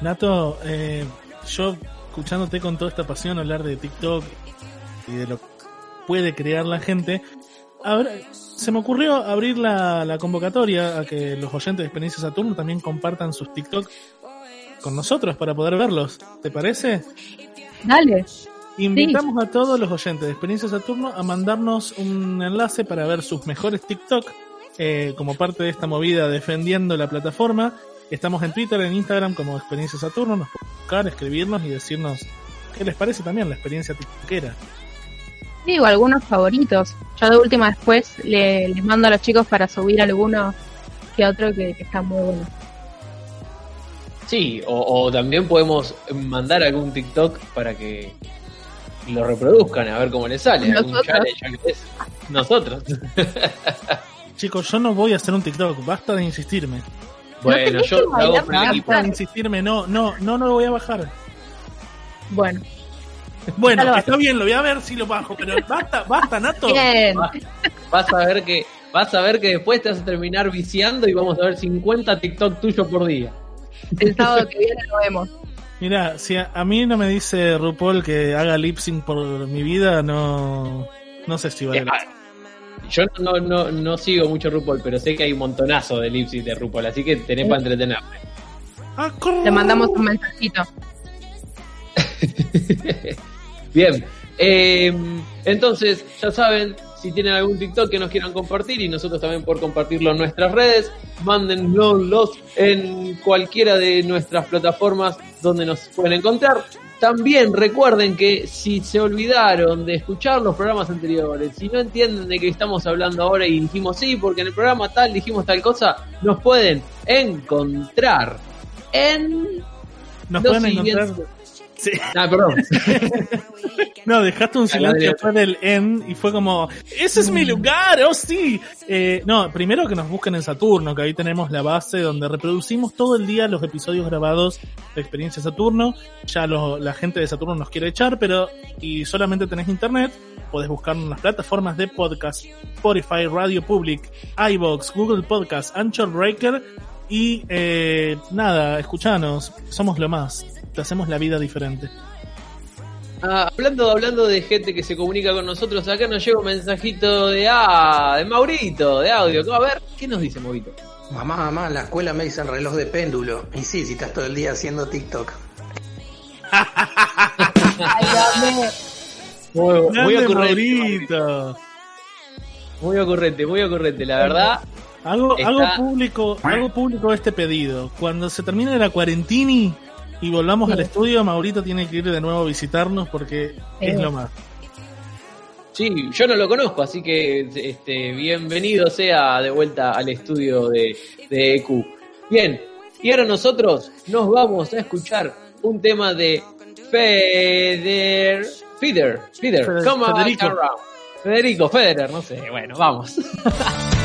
Nato, eh, yo escuchándote con toda esta pasión hablar de TikTok y de lo que puede crear la gente, ahora, se me ocurrió abrir la, la convocatoria a que los oyentes de Experiencia Saturno también compartan sus TikTok con nosotros para poder verlos. ¿Te parece? Dale. Invitamos a todos los oyentes de Experiencia Saturno a mandarnos un enlace para ver sus mejores TikTok eh, como parte de esta movida defendiendo la plataforma. Estamos en Twitter, en Instagram como Experiencia Saturno. Nos pueden buscar, escribirnos y decirnos qué les parece también la experiencia tiktokera. Digo, algunos favoritos. Yo de última después le, les mando a los chicos para subir alguno que otro que, que está muy bueno. Sí, o, o también podemos mandar algún TikTok para que lo reproduzcan, a ver cómo les sale. Algún Nosotros. challenge, que es. Nosotros. (laughs) Chicos, yo no voy a hacer un TikTok, basta de insistirme. Bueno, yo lo hago de insistirme, no, no, no, no lo voy a bajar. Bueno. Bueno, está bien, lo voy a ver si lo bajo, pero basta, basta, Nato. Bien. Vas a ver que vas a ver que después te vas a terminar viciando y vamos a ver 50 TikTok tuyos por día. El sábado que viene lo vemos. Mira, si a, a mí no me dice RuPaul que haga lip sync por mi vida, no, no sé si vale. la Eh, Yo no, no, no sigo mucho RuPaul, pero sé que hay un montonazo de lipsy de RuPaul, así que tenés para entretenerte. Le mandamos un mensajito. (laughs) Bien, eh, entonces ya saben, si tienen algún TikTok que nos quieran compartir y nosotros también por compartirlo en nuestras redes, mándenlos en cualquiera de nuestras plataformas donde nos pueden encontrar. También recuerden que si se olvidaron de escuchar los programas anteriores, si no entienden de qué estamos hablando ahora y dijimos sí, porque en el programa tal dijimos tal cosa, nos pueden encontrar en Nos los pueden encontrar. Ah, perdón. (laughs) No, dejaste un silencio después del en y fue como, ese es mi lugar, oh sí. Eh, no, primero que nos busquen en Saturno, que ahí tenemos la base donde reproducimos todo el día los episodios grabados de Experiencia Saturno. Ya lo- la gente de Saturno nos quiere echar, pero y solamente tenés internet, podés buscarnos en las plataformas de podcast, Spotify, Radio Public, iBox, Google Podcast, Anchor Breaker y eh, nada, escuchanos, somos lo más, te hacemos la vida diferente. Ah, hablando, hablando de gente que se comunica con nosotros, acá nos llega un mensajito de ah, de Maurito, de audio. A ver, ¿qué nos dice Maurito? Mamá, mamá, en la escuela me dicen reloj de péndulo. Y sí, si estás todo el día haciendo TikTok. Muy, muy Grande ocurrente. Maurito. Muy ocurrente, muy ocurrente, la verdad. Hago, Está- hago público, hago público este pedido. Cuando se termine la cuarentini y volvamos Sí. al estudio, Maurito tiene que ir de nuevo a visitarnos porque es lo más. Sí, yo no lo conozco, así que este, bienvenido sea de vuelta al estudio de, de EQ. Bien, y ahora nosotros nos vamos a escuchar un tema de Feder. Feder, Feder, Feder- come on, Federico. Federico, Federer, no sé, bueno, vamos. (laughs)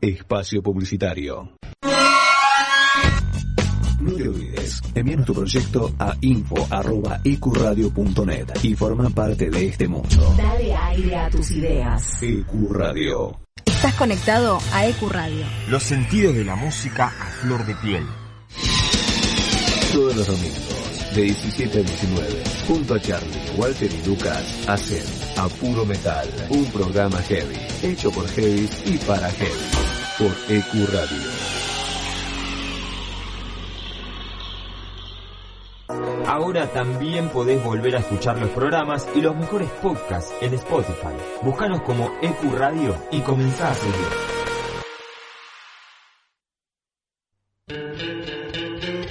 Espacio publicitario. No te olvides, envíanos tu proyecto a info.ecuradio.net y forma parte de este mundo. Dale aire a tus ideas. Ecuradio. Estás conectado a EQ Radio. Los sentidos de la música a flor de piel. Todos los domingos, de 17 a 19, junto a Charlie, Walter y Lucas, hacen A Puro Metal, un programa heavy, hecho por heavy y para heavy, por EQ Radio. Ahora también podés volver a escuchar los programas y los mejores podcasts en Spotify. Búscanos como EQ Radio y comenzá a seguir.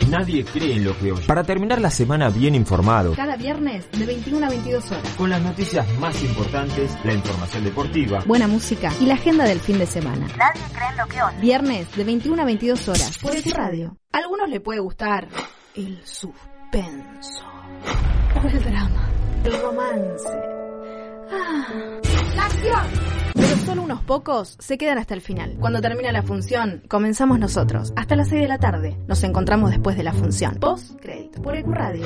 Nadie cree en lo que oye. Para terminar la semana bien informado, Cada viernes de 21 a 22 horas. con las noticias más importantes, la información deportiva, Buena música y la agenda del fin de semana. Nadie cree en lo que oye. Viernes de 21 a 22 horas por EQ Radio. A algunos le puede gustar el suspenso o el drama, el romance. Ah. Pero solo unos pocos se quedan hasta el final. Cuando termina la función, comenzamos nosotros. Hasta las 6 de la tarde. Nos encontramos después de la función. Post crédito por EQ Radio.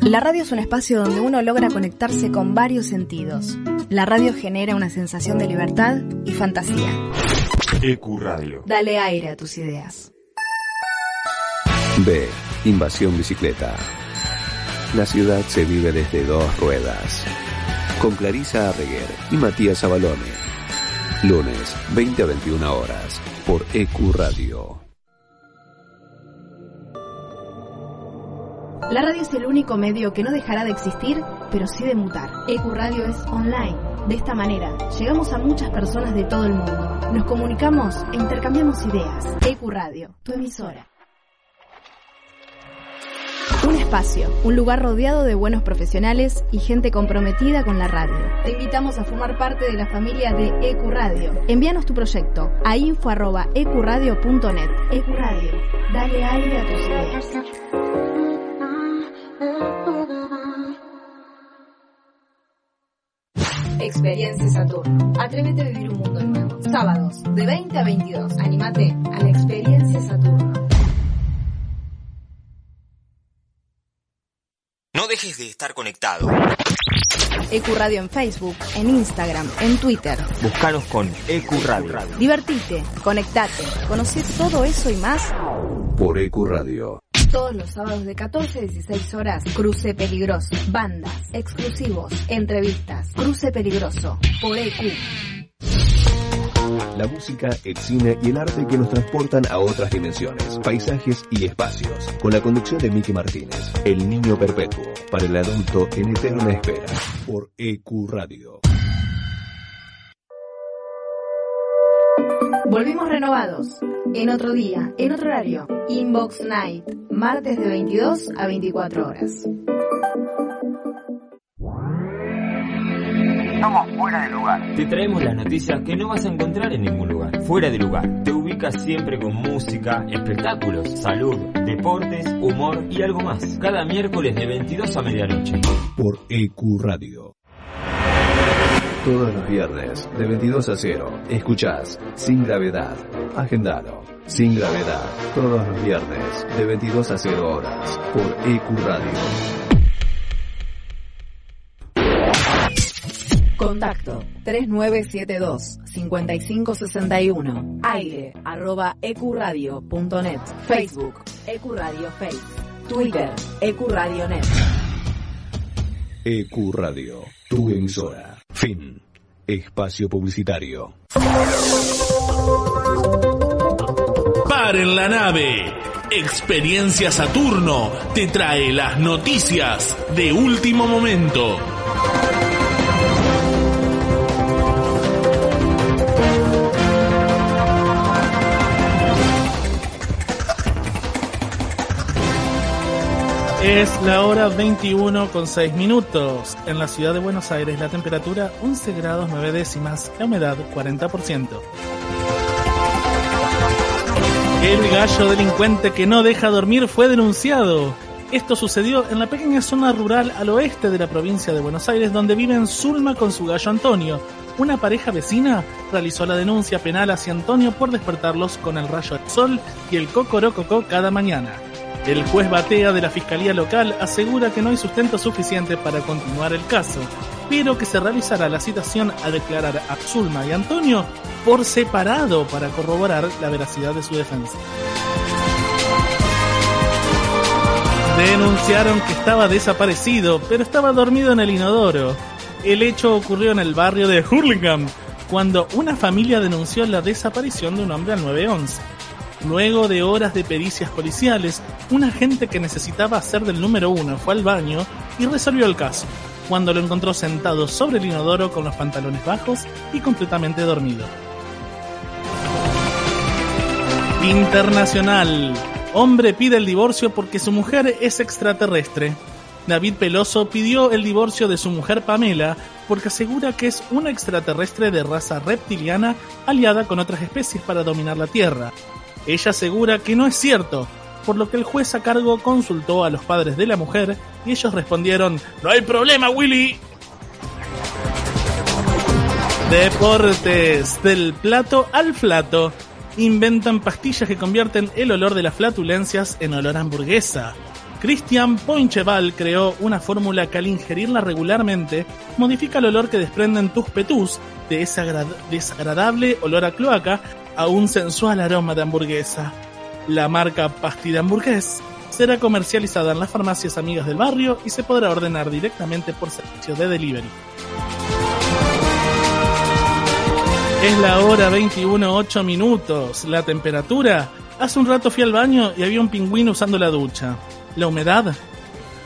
La radio es un espacio donde uno logra conectarse con varios sentidos. La radio genera una sensación de libertad y fantasía. EQ Radio. Dale aire a tus ideas. B. Invasión Bicicleta. La ciudad se vive desde dos ruedas. Con Clarisa Arreguer y Matías Abalone. Lunes, 20 a 21 horas, por EQ Radio. La radio es el único medio que no dejará de existir, pero sí de mutar. EQ Radio es online. De esta manera, llegamos a muchas personas de todo el mundo. Nos comunicamos e intercambiamos ideas. EQ Radio, tu emisora. Un espacio, un lugar rodeado de buenos profesionales y gente comprometida con la radio. Te invitamos a formar parte de la familia de EQ Radio. Envíanos tu proyecto a info.ecuradio.net. EQ Radio, dale aire a tus ideas. Experiencia Saturno. Atrévete a vivir un mundo nuevo. Sábados, de 20 a 22. Anímate a la Experiencia Saturno. No dejes de estar conectado. EQ Radio en Facebook, en Instagram, en Twitter. Búscanos con EQ Radio. Divertite, conectate, conoce todo eso y más Por EQ Radio. todos los sábados de 14 a 16 horas. Cruce Peligroso, bandas, exclusivos, entrevistas. Cruce Peligroso, por EQ. La música, el cine y el arte que nos transportan a otras dimensiones, paisajes y espacios. Con la conducción de Miki Martínez, El Niño Perpetuo, para el adulto en eterna espera, por EQ Radio. Volvimos renovados. En otro día, en otro horario. Inbox Night, martes de 22 a 24 horas. Estamos fuera de lugar. Te traemos las noticias que no vas a encontrar en ningún lugar. Fuera de lugar. Te ubicas siempre con música, espectáculos, salud, deportes, humor y algo más. Cada miércoles de 22 a medianoche. Por EQ Radio. Todos los viernes, de 22 a 0, escuchás Sin Gravedad. Agendalo. Sin Gravedad. Todos los viernes, de 22 a 0 horas, por EQ Radio. Contacto 3972-5561. Aire arroba ecuradio.net. Facebook Ecuradio Face. Twitter Ecuradio.net. EQ E Radio, tu emisora. Fin. Espacio publicitario. Paren la nave. Experiencia Saturno te trae las noticias de último momento. Es la hora 21 con 6 minutos. En la ciudad de Buenos Aires la temperatura 11 grados 9 décimas, la humedad 40%. El gallo delincuente que no deja dormir fue denunciado. Esto sucedió en la pequeña zona rural al oeste de la provincia de Buenos Aires donde viven Zulma con su gallo Antonio. Una pareja vecina realizó la denuncia penal hacia Antonio por despertarlos con el rayo del sol y el cocorococó cada mañana. El juez Batea de la Fiscalía Local asegura que no hay sustento suficiente para continuar el caso, pero que se realizará la citación a declarar a Zulma y Antonio por separado para corroborar la veracidad de su defensa. Denunciaron que estaba desaparecido, pero estaba dormido en el inodoro. El hecho ocurrió en el barrio de Hurlingham, cuando una familia denunció la desaparición de un hombre al 911. Luego de horas de pericias policiales, un agente que necesitaba ser del número uno fue al baño y resolvió el caso, cuando lo encontró sentado sobre el inodoro con los pantalones bajos y completamente dormido. Internacional. Hombre pide el divorcio porque su mujer es extraterrestre. David Peloso pidió el divorcio de su mujer Pamela porque asegura que es una extraterrestre de raza reptiliana aliada con otras especies para dominar la Tierra. Ella asegura que no es cierto, por lo que el juez a cargo consultó a los padres de la mujer y ellos respondieron, No hay problema, Willy. Deportes, del plato al flato. Inventan pastillas que convierten el olor de las flatulencias en olor a hamburguesa. Christian Poincheval creó una fórmula que al ingerirla regularmente modifica el olor que desprenden tus petús de ese agra- desagradable olor a cloaca a un sensual aroma de hamburguesa. La marca Pasti de Hamburgués será comercializada en las farmacias amigas del barrio y se podrá ordenar directamente por servicio de delivery. Es la hora 21, 8 minutos. La temperatura. Hace un rato fui al baño y había un pingüino usando la ducha. La humedad.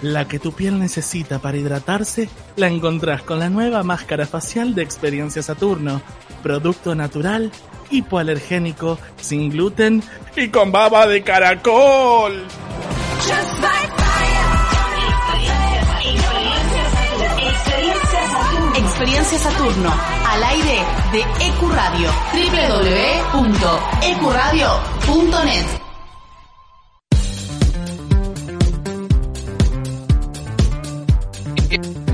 La que tu piel necesita para hidratarse, la encontrás con la nueva máscara facial de Experiencia Saturno. Producto natural, hipoalergénico, sin gluten y con baba de caracol. Experiencia Saturno, al aire de EQ Radio, www.ecuradio.net.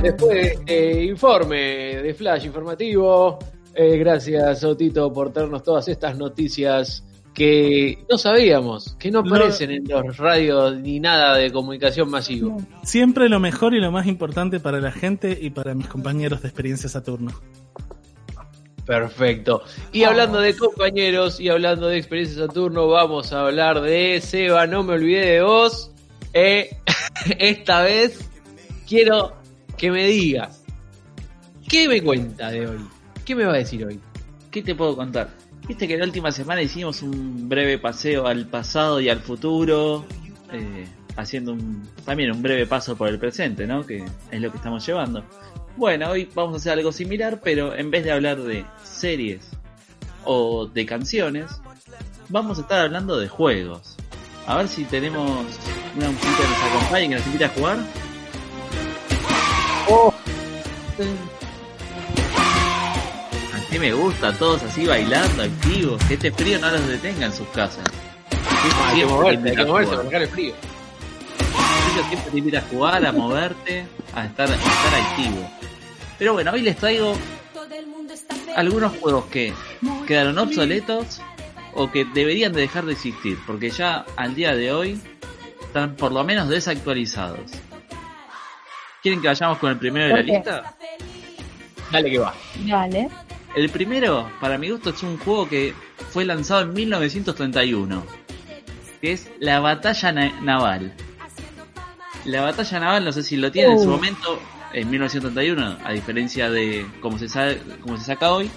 Después de este informe de Flash informativo, eh, gracias Otito por traernos todas estas noticias que no sabíamos, que no aparecen en los radios ni nada de comunicación masivo. Siempre lo mejor y lo más importante para la gente y para mis compañeros de Experiencia Saturno. Perfecto. Y hablando de compañeros y hablando de experiencia Saturno, vamos a hablar de Seba, no me olvidé de vos. Eh, (laughs) esta vez quiero que me digas, ¿qué me cuenta de hoy? ¿Qué me va a decir hoy? ¿Qué te puedo contar? Viste que la última semana hicimos un breve paseo al pasado y al futuro, eh, haciendo un, también un breve paso por el presente, ¿no? Que es lo que estamos llevando. Bueno, hoy vamos a hacer algo similar, pero en vez de hablar de series o de canciones, vamos a estar hablando de juegos. A ver si tenemos una muchita que nos acompañe y que nos invite a jugar. Oh. Así me gusta, todos así bailando, activos, que este frío no los detenga en sus casas. Hay que moverse, hay que moverse para sacar el frío. Siempre te invita a jugar, a moverte, a estar, a estar activo. Pero bueno, hoy les traigo algunos juegos que quedaron obsoletos o que deberían de dejar de existir, porque ya al día de hoy están por lo menos desactualizados. ¿Quieren que vayamos con el primero de la ¿Por qué? lista? Dale que va. Dale. El primero, para mi gusto, es un juego que fue lanzado en 1931, que es la batalla na- naval. La batalla naval, no sé si lo tiene en su Uh. momento, en 1931, a diferencia de como se, sabe, como se saca hoy,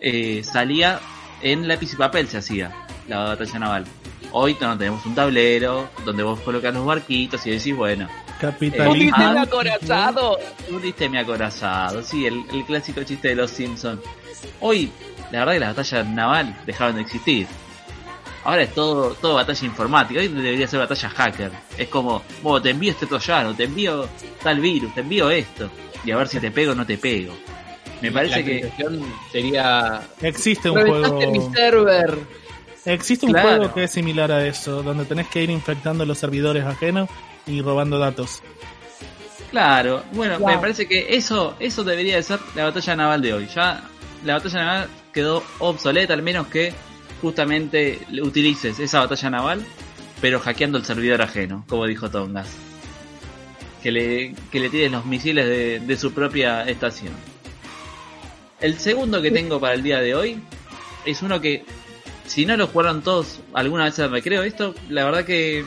eh, salía en lápiz y papel, se hacía la batalla naval. Hoy no, tenemos un tablero donde vos colocas los barquitos y decís, bueno, Capitalismo. Ah, acorazado! un mi acorazado, sí, el, el clásico chiste de los Simpsons. Hoy, la verdad que las batallas naval dejaron de existir. Ahora es todo, todo batalla informática, hoy debería ser batalla hacker. Es como, bueno, te envío este troyano, te envío tal virus, te envío esto. Y a ver si te pego o no te pego. Me parece la que... sería... Existe un juego. mi server. Existe un Claro. juego que es similar a eso, donde tenés que ir infectando los servidores ajenos y robando datos. Claro, bueno, Wow. me parece que eso, eso debería de ser la batalla naval de hoy. Ya la batalla naval quedó obsoleta, al menos que justamente utilices esa batalla naval, pero hackeando el servidor ajeno, como dijo Tongas. Que le, que le tires los misiles de, de su propia estación. El segundo que tengo para el día de hoy es uno que, si no lo jugaron todos alguna vez en recreo, esto, la verdad que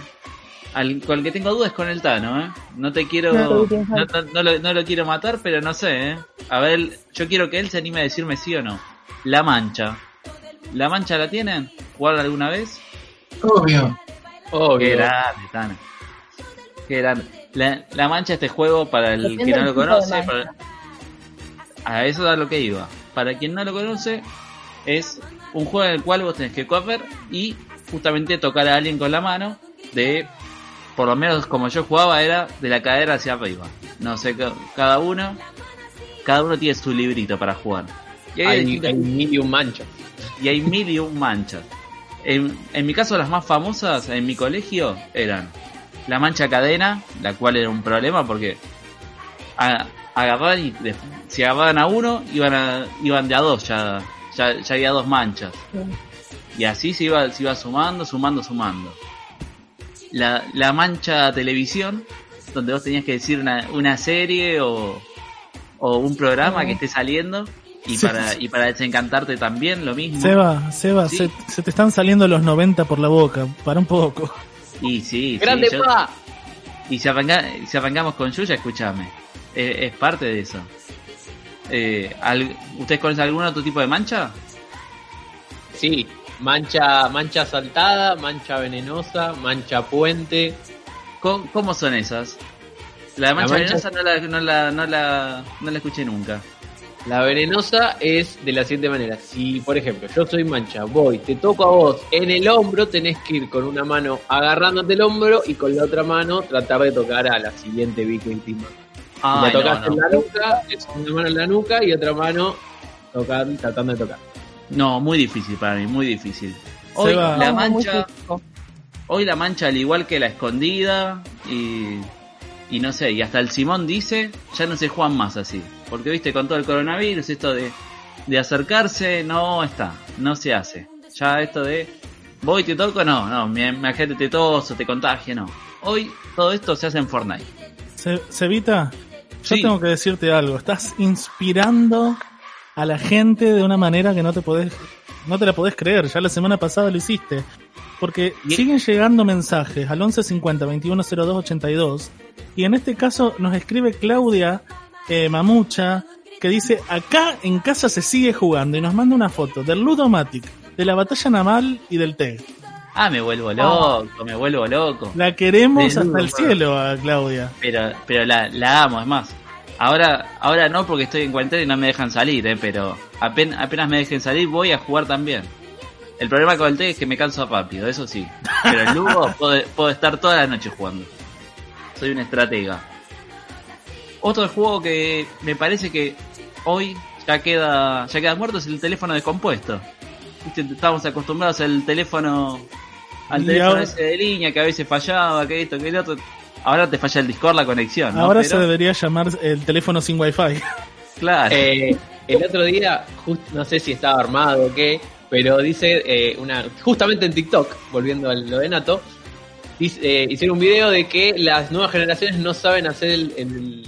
al, con el que tengo dudas es con el Tano, ¿eh? No te quiero. No, No, no, lo, no lo quiero matar, pero no sé, ¿eh? A ver, yo quiero que él se anime a decirme sí o no. La mancha. ¿La mancha la tienen? ¿Jugaron alguna vez? Obvio. Qué grande, Tano. Qué grande. La, la mancha, este juego, para el Depende que no lo conoce, para- a eso es a lo que iba. Para quien no lo conoce, es un juego en el cual vos tenés que correr y justamente tocar a alguien con la mano de por lo menos como yo jugaba era de la cadera hacia arriba. No sé, ca- cada uno cada uno tiene su librito para jugar. Y Hay- hay mil y un manchas. Y hay mil y un manchas. En, en mi caso las más famosas en mi colegio eran la mancha cadena, la cual era un problema porque a- agarraban y de- si agarraban a uno iban a, iban de a dos ya, ya, ya había dos manchas. Y así se iba, se iba sumando, sumando, sumando. La, la mancha televisión, donde vos tenías que decir una, una serie o, o un programa que esté saliendo. Y Sí. para, y para desencantarte también lo mismo. Seba, Seba, Sí. se, se te están saliendo los 90 por la boca. Para un poco. Y sí, sí, ¡Grande yo- pa! Y si, arranca- si arrancamos con Yuya, escúchame. Es, es parte de eso. Eh, al- ¿Ustedes conocen algún otro tipo de mancha? Sí, mancha, mancha saltada, mancha venenosa, mancha puente. ¿Cómo, cómo son esas? La mancha, mancha- venenosa no la, no, la, no, la, no la escuché nunca. La venenosa es de la siguiente manera. Si, por ejemplo, yo soy mancha, voy, te toco a vos en el hombro, tenés que ir con una mano agarrándote el hombro y con la otra mano tratar de tocar a la siguiente víctima. Si Ay, la tocas no, en la nuca, es una mano en la nuca y otra mano tocar, tratando de tocar. No, muy difícil para mí, muy difícil. Hoy Seba. la mancha, hoy la mancha al igual que la escondida y, y no sé, y hasta el Simón dice, ya no se juegan más así. Porque viste, con todo el coronavirus, esto de, de acercarse no está, no se hace. Ya esto de voy te toco, no, no, mi, mi agente te toso, te contagia, no. Hoy todo esto se hace en Fortnite. Se- Cevita, yo Sí. tengo que decirte algo. Estás inspirando a la gente de una manera que no te podés, no te la podés creer. Ya la semana pasada lo hiciste. Porque siguen llegando mensajes al 1150 2102 82 y en este caso nos escribe Claudia eh, Mamucha que dice acá en casa se sigue jugando y nos manda una foto del Ludomatic, de la batalla naval y del TEG. Ah, me vuelvo loco, me vuelvo loco. La queremos hasta el cielo a Claudia. Pero, pero la, la amo, es más. Ahora, ahora no porque estoy en cuarentena y no me dejan salir, eh, pero apenas, apenas me dejen salir voy a jugar también. El problema con el té es que me canso rápido, eso sí. Pero el Lugo (laughs) puedo, puedo estar toda la noche jugando. Soy un estratega. Otro juego que me parece que hoy ya queda, ya queda muerto es el teléfono descompuesto. Viste, Estábamos acostumbrados al teléfono, al teléfono ese de línea que a veces fallaba, que esto, que el otro. Ahora te falla el Discord, la conexión. ¿no? Ahora Pero- se debería llamar el teléfono sin wifi. Claro. Eh, el otro día, just- no sé si estaba armado o qué, pero dice eh, una justamente en TikTok, volviendo a lo de Nato, dice- eh, hicieron un video de que las nuevas generaciones no saben hacer el, el-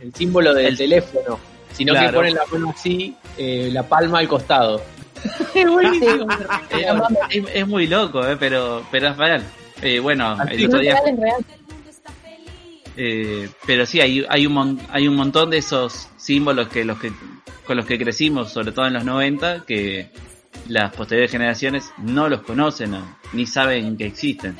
el símbolo del teléfono, sino que ponen la mano así, eh, la palma al costado. (laughs) (laughs) es buenísimo. Es, es muy loco, eh, pero, pero es real. Eh, bueno, el otro día real, real. Eh, pero sí, hay, hay, un mon- hay un montón de esos símbolos que los que con los que crecimos, sobre todo en los 90, que las posteriores generaciones no los conocen o ni saben que existen.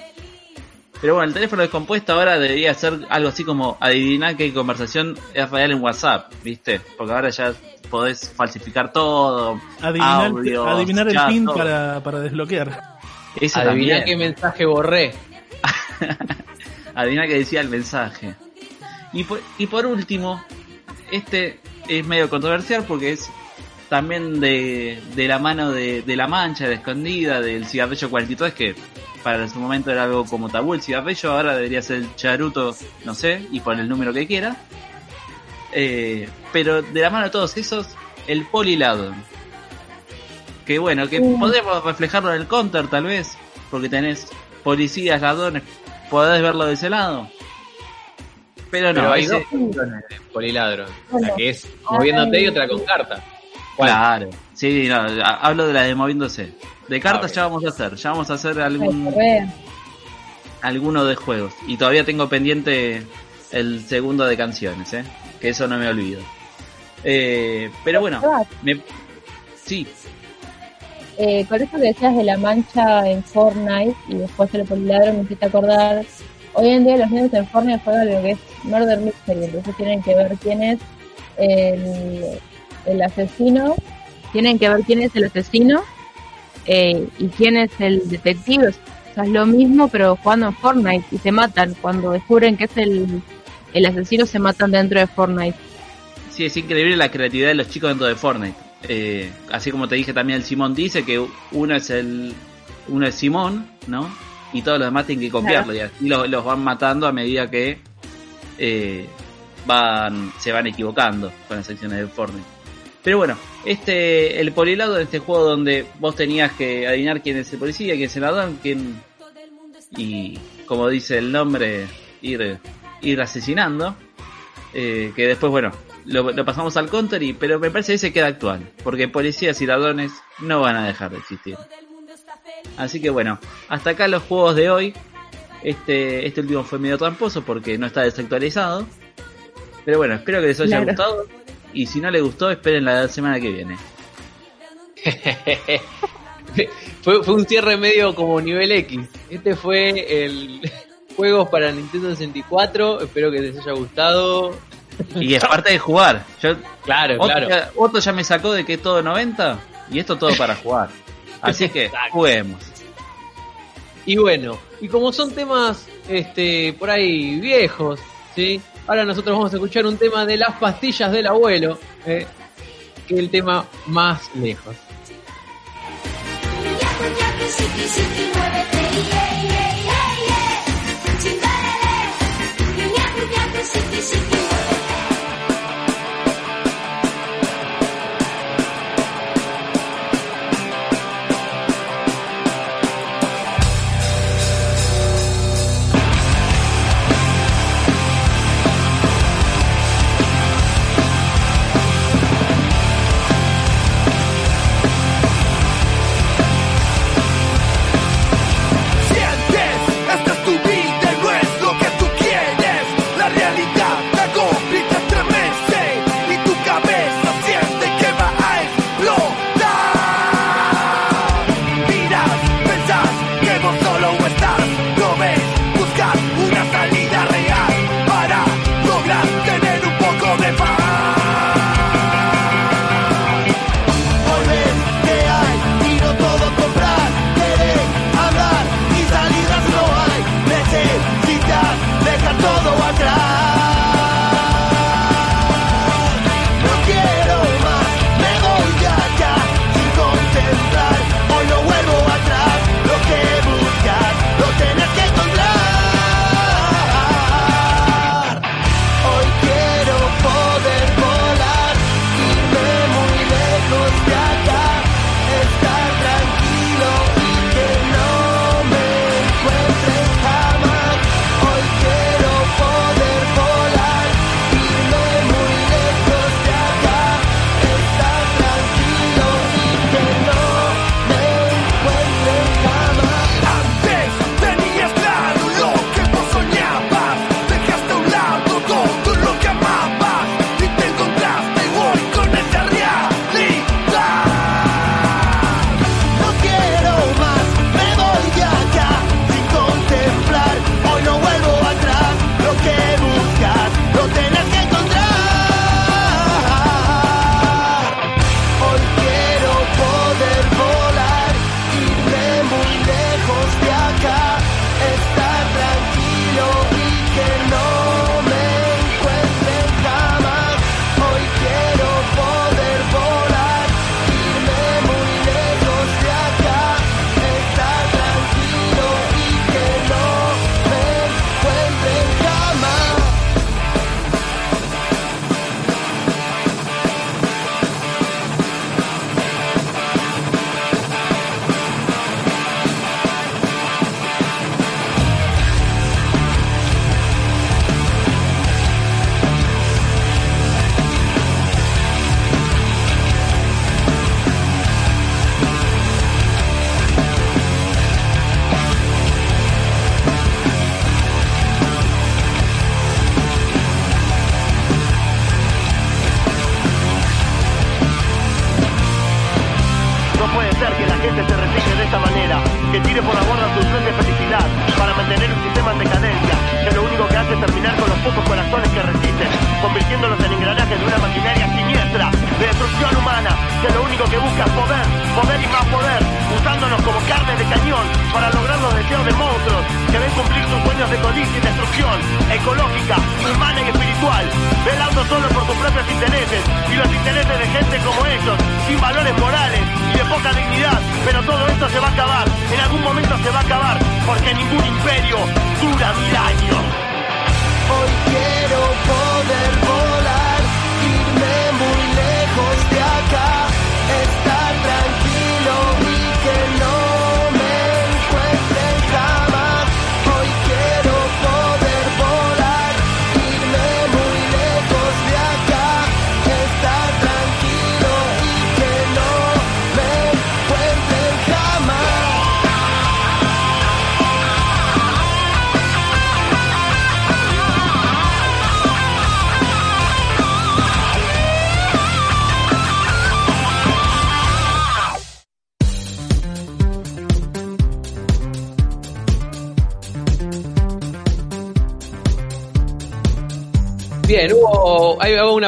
Pero bueno, el teléfono descompuesto ahora debería ser algo así como adivinar qué conversación es real en WhatsApp, ¿viste? Porque ahora ya podés falsificar todo, Adivinar, audios, adivinar el pin para, para desbloquear. Eso Adivina también. qué mensaje borré. (laughs) Adivina que decía el mensaje. Y por, y por último, este es medio controversial porque es también de, de la mano de, de la mancha, de escondida, del cigarrillo 43, que para su momento era algo como tabú el cigarrillo, ahora debería ser el charuto, no sé, y por el número que quiera. Eh, pero de la mano de todos esos, el poliladon. Que bueno, que Mm. podemos reflejarlo en el counter tal vez, porque tenés policías, ladrones, podés verlo de ese lado. Pero no, Pero hay ese- dos. Bueno. La que es moviéndote y otra con carta. ¿Cuál? Claro, sí, no, hablo de la de moviéndose. De cartas Ah, ya vamos a hacer, ya vamos a hacer Ay, algún correa. alguno de juegos. Y todavía tengo pendiente el segundo de canciones, ¿eh? que eso no me olvido. Eh, pero bueno, me... sí, Eh, con esto que decías de la mancha en Fortnite y después el poliladro me hiciste acordar. Hoy en día los niños en Fortnite juegan lo que es Murder Mystery, entonces tienen que ver quién es el, el asesino, tienen que ver quién es el asesino eh, y quién es el detective. O sea, es lo mismo, pero jugando en Fortnite y se matan. Cuando descubren que es el, el asesino, se matan dentro de Fortnite. sí, es increíble la creatividad de los chicos dentro de Fortnite. Eh, así como te dije también el Simón dice que uno es el uno es Simón, ¿no? Y todos los demás tienen que copiarlo y así los, los van matando a medida que eh, van se van equivocando con las secciones de Fortnite. Pero bueno, este el polilado de este juego donde vos tenías que adivinar quién es el policía, quién es el ladrón, quién y como dice el nombre ir ir asesinando. Eh, que después bueno lo, lo pasamos al counter y pero me parece que se queda actual porque policías y ladrones no van a dejar de existir. Así que bueno, hasta acá los juegos de hoy. Este, este último fue medio tramposo porque no está desactualizado. Pero bueno, espero que les haya Claro. gustado. Y si no les gustó, esperen la semana que viene. (laughs) fue, fue un cierre medio como nivel X. Este fue el (laughs) juegos para Nintendo 64. Espero que les haya gustado. Y es parte de jugar. Yo, Claro, Otto, claro. ya, Otto ya me sacó de que es todo 90 y esto todo para jugar. Así que juguemos. Y bueno, y como son temas este por ahí viejos, ¿sí? Ahora nosotros vamos a escuchar un tema de las pastillas del abuelo, ¿eh? que es el tema más lejos.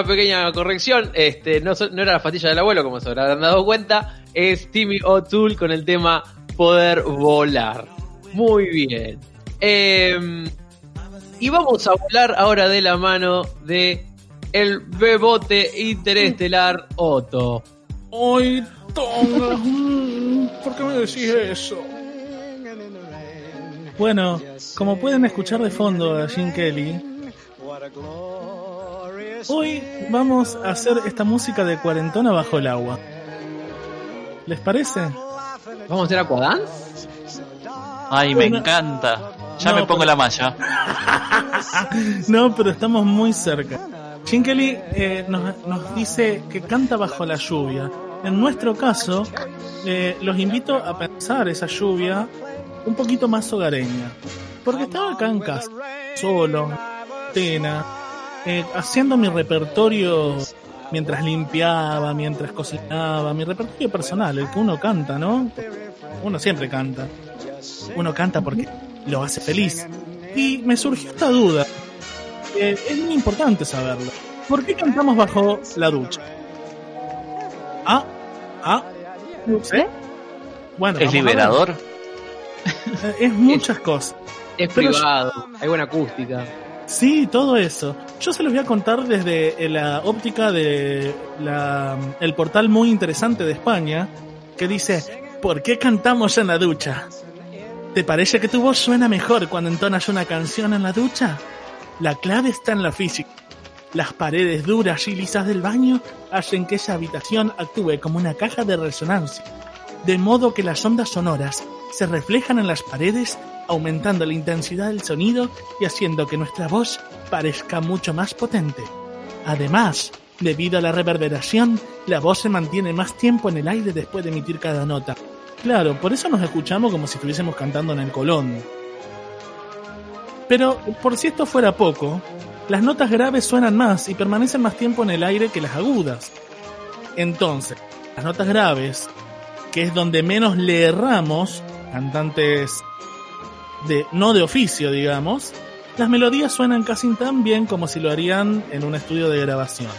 Pequeña corrección. Este, no, era la pastilla del abuelo, como se habrán dado cuenta. Es Timmy O'Toole con el tema Poder Volar. Muy bien. Em, y vamos a hablar ahora de la mano de el bebote interestelar Otto. Hoy, Tonga, ¿por qué me decís eso? Bueno, como pueden escuchar de fondo a Jim Kelly, hoy vamos a hacer esta música de cuarentona bajo el agua. ¿Les parece? ¿Vamos a hacer aquadance? Ay, me encanta. Ya No, me pongo pero- la malla. (laughs) No, pero estamos muy cerca. Kelly eh, nos, nos dice que canta bajo la lluvia. En nuestro caso, eh, los invito a pensar esa lluvia un poquito más hogareña. Porque estaba acá en casa, solo, tena, eh, haciendo mi repertorio mientras limpiaba, mientras cocinaba, mi repertorio personal, el que uno canta, ¿no? Uno siempre canta. Uno canta porque lo hace feliz. Y me surgió esta duda. Eh, es muy importante saberlo. ¿Por qué cantamos bajo la ducha? Ah, ah, ¿sí? Bueno, ¿Es liberador? Eh, Es muchas cosas. Es Pero privado, hay buena acústica. Sí, todo eso. Yo se los voy a contar desde eh, la óptica de la, el portal muy interesante de España, que dice, ¿por qué cantamos en la ducha? ¿Te parece que tu voz suena mejor cuando entonas una canción en la ducha? La clave está en la física. Las paredes duras y lisas del baño hacen que esa habitación actúe como una caja de resonancia, de modo que las ondas sonoras se reflejan en las paredes, aumentando la intensidad del sonido y haciendo que nuestra voz parezca mucho más potente. Además, debido a la reverberación, la voz se mantiene más tiempo en el aire después de emitir cada nota. Claro, por eso nos escuchamos como si estuviésemos cantando en el colón. Pero, por si esto fuera poco, las notas graves suenan más y permanecen más tiempo en el aire que las agudas. Entonces, las notas graves, que es donde menos le erramos, cantantes de no de oficio, digamos, las melodías suenan casi tan bien como si lo harían en un estudio de grabación.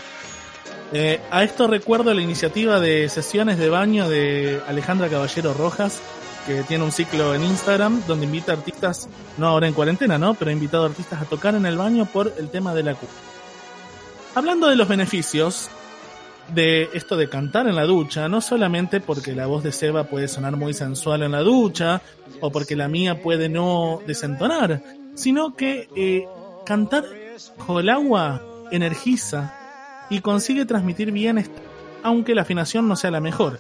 Eh, a esto recuerdo la iniciativa de sesiones de baño de Alejandra Caballero Rojas, que tiene un ciclo en Instagram donde invita artistas, no ahora en cuarentena, ¿no? Pero ha invitado artistas a tocar en el baño por el tema de la Q. Hablando de los beneficios de esto de cantar en la ducha, no solamente porque la voz de Seba puede sonar muy sensual en la ducha, o porque la mía puede no desentonar, sino que eh, cantar bajo el agua energiza y consigue transmitir bienestar, aunque la afinación no sea la mejor.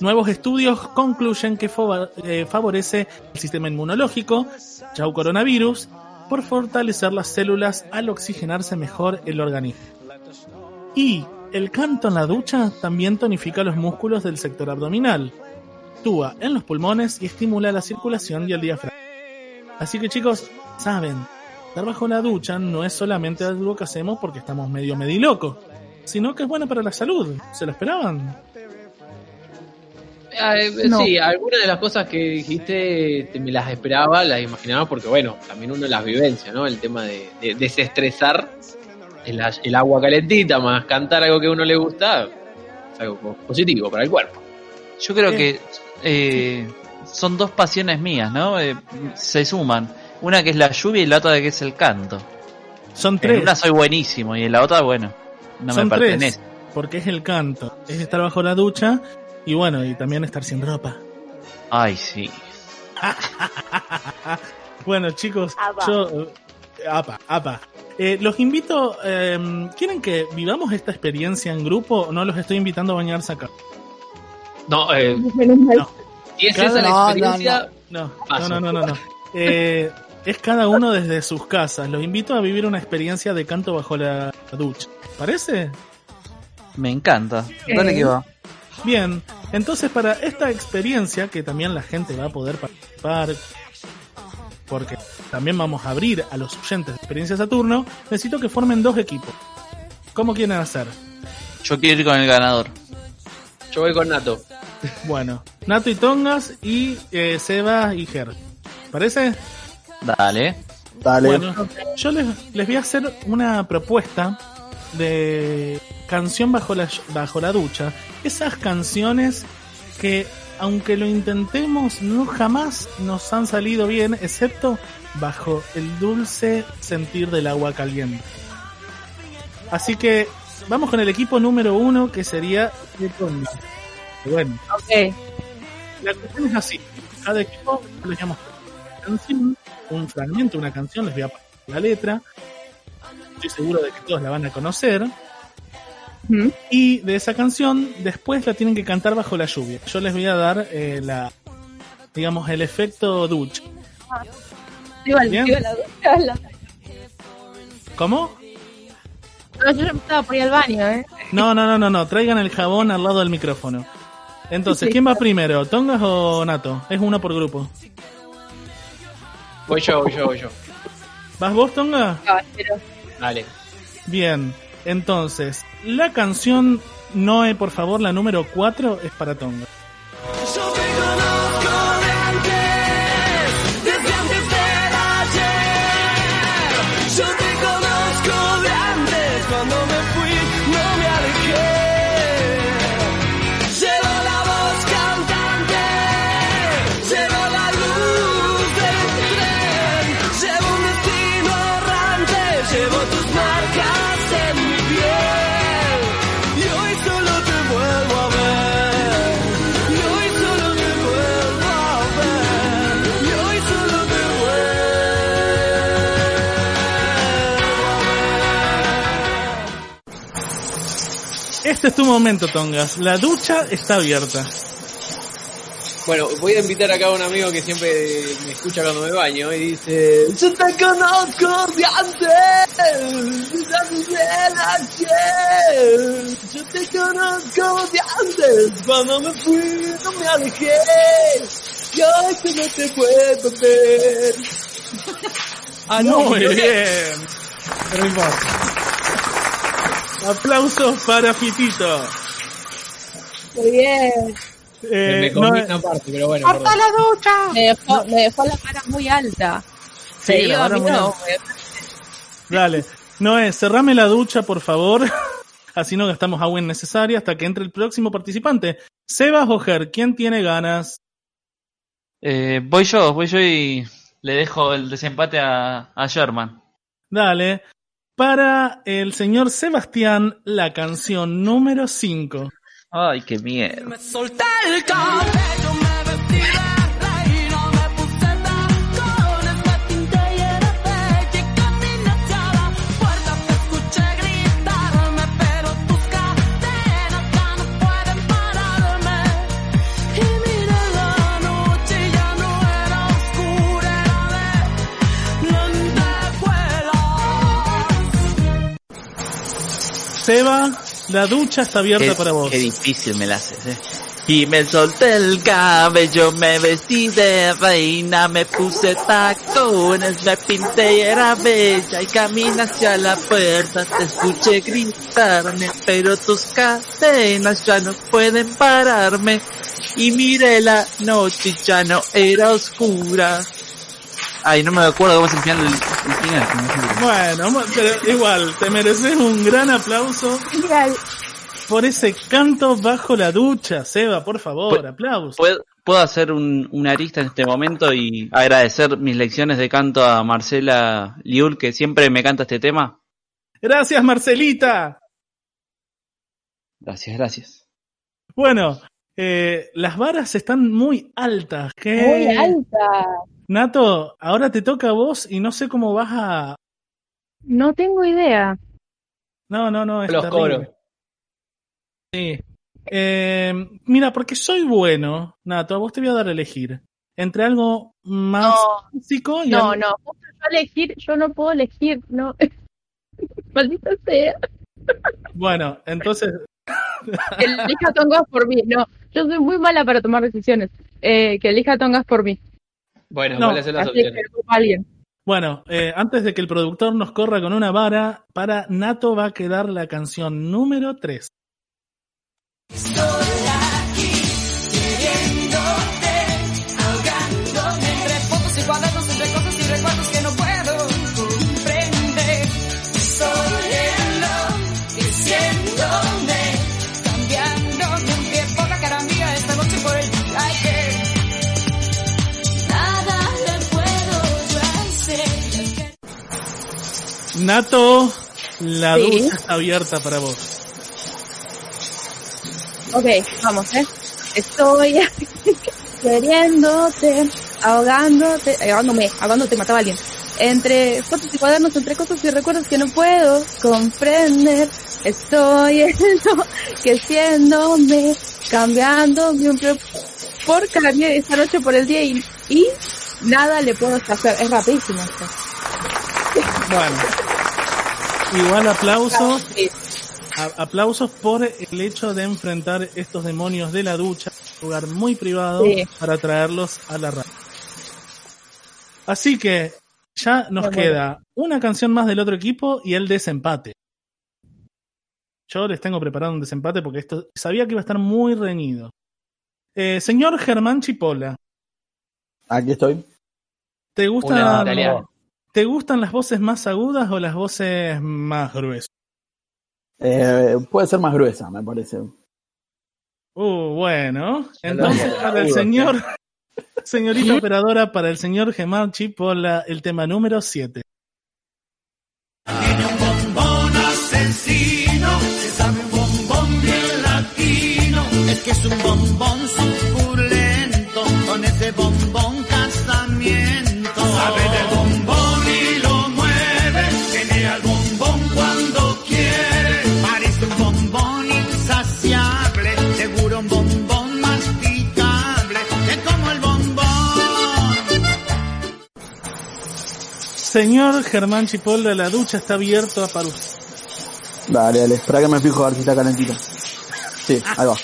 Nuevos estudios concluyen que eh, favorece el sistema inmunológico, chau coronavirus, por fortalecer las células al oxigenarse mejor el organismo. Y el canto en la ducha también tonifica los músculos del sector abdominal, actúa en los pulmones y estimula la circulación y el diafragma. Así que chicos, saben, estar bajo la ducha no es solamente algo que hacemos porque estamos medio medilocos, sino que es bueno para la salud. ¿Se lo esperaban? eh, No. Sí, algunas de las cosas que dijiste te- me las esperaba, las imaginaba, porque bueno, también uno las vivencia, ¿no? El tema de, de desestresar el, agua calentita más cantar algo que a uno le gusta, es algo po- positivo para el cuerpo. Yo creo que eh, son dos pasiones mías, ¿no? Eh, se suman. Una que es la lluvia y la otra que es el canto. Son En tres. una soy buenísimo y en la otra, bueno, no Son me tres, pertenece. porque es el canto, es estar bajo la ducha y bueno, y también estar sin ropa. Ay, sí. (laughs) Bueno, chicos, Apa. yo. eh, apa, apa. Eh, los invito. eh, ¿Quieren que vivamos esta experiencia en grupo o no los estoy invitando a bañarse acá? No, eh, no. si es esa la experiencia, No, no, no, no, no. no. Eh, es cada uno desde sus casas. Los invito a vivir una experiencia de canto bajo la ducha. ¿Parece? Me encanta. Dale que va. Bien, entonces para esta experiencia, que también la gente va a poder participar, porque también vamos a abrir a los oyentes de Experiencia Saturno, necesito que formen dos equipos. ¿Cómo quieren hacer? Yo quiero ir con el ganador. Yo voy con Nato. Bueno, Nato y Tongas y eh, Seba y Ger. ¿Parece? Dale. Bueno, yo les, les voy a hacer una propuesta de canción bajo la, bajo la ducha. Esas canciones que, aunque lo intentemos, no jamás nos han salido bien, excepto bajo el dulce sentir del agua caliente. Así que vamos con el equipo número uno, que sería. Bueno, Ok. la cuestión es así. Cada equipo les llamo una canción, un fragmento, una canción, les voy a pasar la letra. Estoy seguro de que todos la van a conocer. Y de esa canción, después la tienen que cantar bajo la lluvia. Yo les voy a dar eh, la, digamos, el efecto ducha. ¿Cómo? No, yo estaba por ir al baño, ¿eh? No, no, no, no, no. Traigan el jabón al lado del micrófono. Entonces. ¿quién va primero? ¿Tongas o Nato? Es uno por grupo. Voy yo, voy yo, voy yo. ¿Vas vos, Tonga? Dale. Bien, entonces, la canción Noe, por favor, la número 4 es para Tonga. Este es tu momento, Tongas. La ducha está abierta. Bueno, voy a invitar acá a un amigo que siempre me escucha cuando me baño y dice... Yo te conozco de antes, ayer. Yo te conozco de antes, cuando me fui no me alejé. Y hoy que no te puedo ver. Ah, no, Muy yo- bien. Pero no importa. Aplausos para Fitito. Muy bien. Eh, me comí no- una parte, pero bueno. ¡Corta la ducha! Me dejó, me dejó la cara muy alta. Sí, Te la a mí muy no, alta. Dale. Noé, cerrame la ducha, por favor. (laughs) Así no gastamos agua innecesaria hasta que entre el próximo participante. Sebas o Ger, ¿quién tiene ganas? Eh, voy yo, voy yo y le dejo el desempate a, a Sherman. Dale. Para el señor Sebastián, la canción número 5. Ay, qué miedo. Me solté el cabello, me vestí de Seba, la ducha está abierta Qué, para vos. qué difícil me la haces, eh. Y me solté el cabello, me vestí de reina, me puse tacones, me pinté y era bella y caminé hacia la puerta, te escuché gritarme, pero tus cadenas ya no pueden pararme. y miré la noche ya no era oscura. Ay, no me acuerdo cómo es el final del el final. Bueno, pero igual, te mereces un gran aplauso por ese canto bajo la ducha, Seba, por favor, aplauso. ¿Puedo, puedo hacer un, una arista en este momento y agradecer mis lecciones de canto a Marcela Liul, que siempre me canta este tema? Gracias, Marcelita. Gracias, gracias. Bueno, eh, las varas están muy altas. ¿qué? Muy alta. Nato, ahora te toca a vos y no sé cómo vas a... No tengo idea. No, no, no, es Los coros. Sí. Eh, mira, porque soy bueno, Nato, a vos te voy a dar a elegir entre algo más físico y No, algo- no. Yo elegir, yo no puedo elegir, no. (laughs) Maldita sea. Bueno, entonces, Que (laughs) elija Tongas por mí. No, yo soy muy mala para tomar decisiones. Eh, que elija Tongas por mí. Bueno, No, ¿cuáles son las Así que opciones? ocupa a alguien. bueno, eh, antes de que el productor nos corra con una vara, para Nato va a quedar la canción número 3. Queriéndote, Nato, la Sí. ducha está abierta para vos. Ok, vamos, ¿eh? Estoy (laughs) queriéndote, ahogándote, eh, ahogándome, ahogándote, mataba a alguien. Entre fotos y cuadernos, entre cosas y recuerdos que no puedo comprender. Estoy (laughs) enloqueciéndome, cambiándome un pre- por cada día esta noche por el día y, y nada le puedo hacer. Es rapidísimo esto. Bueno, igual aplausos. a- aplausos por el hecho de enfrentar estos demonios de la ducha, un lugar muy privado, Sí. para traerlos a la radio. Así que ya nos Qué bueno. queda una canción más del otro equipo y el desempate. Yo les tengo preparado un desempate porque esto sabía que iba a estar muy reñido. Eh, señor Germán Chipola, Aquí estoy. ¿te Una italiana. ¿Te gustan las voces más agudas o las voces más gruesas? Eh, puede ser más gruesa, me parece. Uh, bueno. Entonces, para el señor, (laughs) señorita operadora, para el señor Gemar Chipola, el tema número 7. bombón asesino, se sabe un bombón bien latino, es que es un bombón Señor Germán Chipola, la ducha está abierta para usted. Dale, dale, espera que me fijo a ver si está calentito. Sí, ahí va.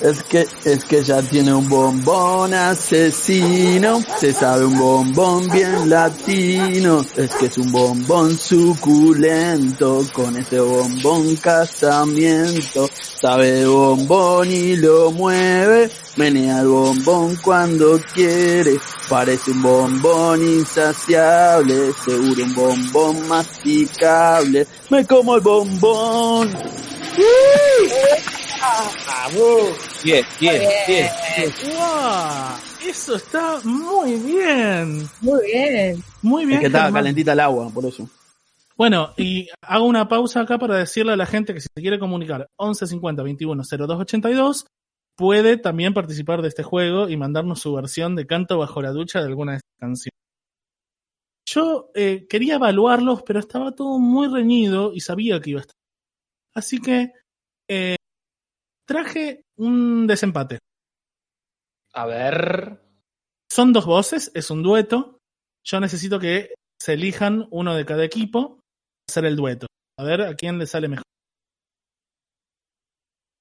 Es que, es que ya tiene un bombón asesino, se sabe un bombón bien latino, es que es un bombón suculento, con ese bombón casamiento, sabe bombón y lo mueve, menea el bombón cuando quiere, parece un bombón insaciable, seguro un bombón masticable, me como el bombón. Bien, bien, bien. ¡Wow! Eso está muy bien. Muy bien. Muy bien. Es que estaba Germán. calentita el agua, por eso. Bueno, y hago una pausa acá para decirle a la gente que si se quiere comunicar 11 50 21 02 82 puede también participar de este juego y mandarnos su versión de canto bajo la ducha de alguna de estas canciones. Yo eh, quería evaluarlos, pero estaba todo muy reñido y sabía que iba a estar. Así que eh, traje un desempate. A ver. Son dos voces, es un dueto. Yo necesito que se elijan uno de cada equipo para hacer el dueto. A ver a quién le sale mejor.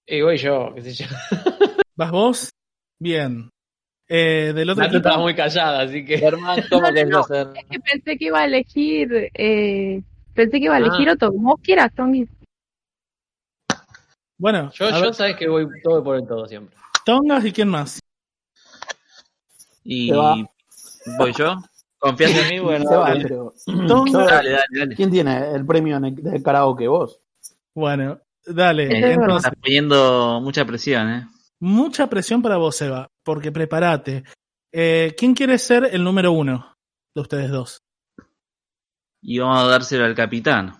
Y voy yo, qué sé yo. (laughs) ¿Vas vos? Bien. Eh, del otro Nato equipo. estaba muy callada, así que. Germán, No, no, no, es que pensé que iba a elegir, eh, pensé que iba a elegir Ah. otro, como vos quieras, Tommy. Bueno, Yo, yo sabes que voy todo por el todo siempre. Tongas y quién más. Y voy yo. ¿Confías en mí? (laughs) Bueno, Se va, dale. (clears throat) Dale, dale, dale. ¿Quién tiene el premio en el- de karaoke? ¿Vos? Bueno, dale. Eh, Entonces, Estás poniendo mucha presión, ¿eh? mucha presión para vos, Eva, porque prepárate. Eh, ¿Quién quiere ser el número uno de ustedes dos? Y vamos a dárselo al capitán.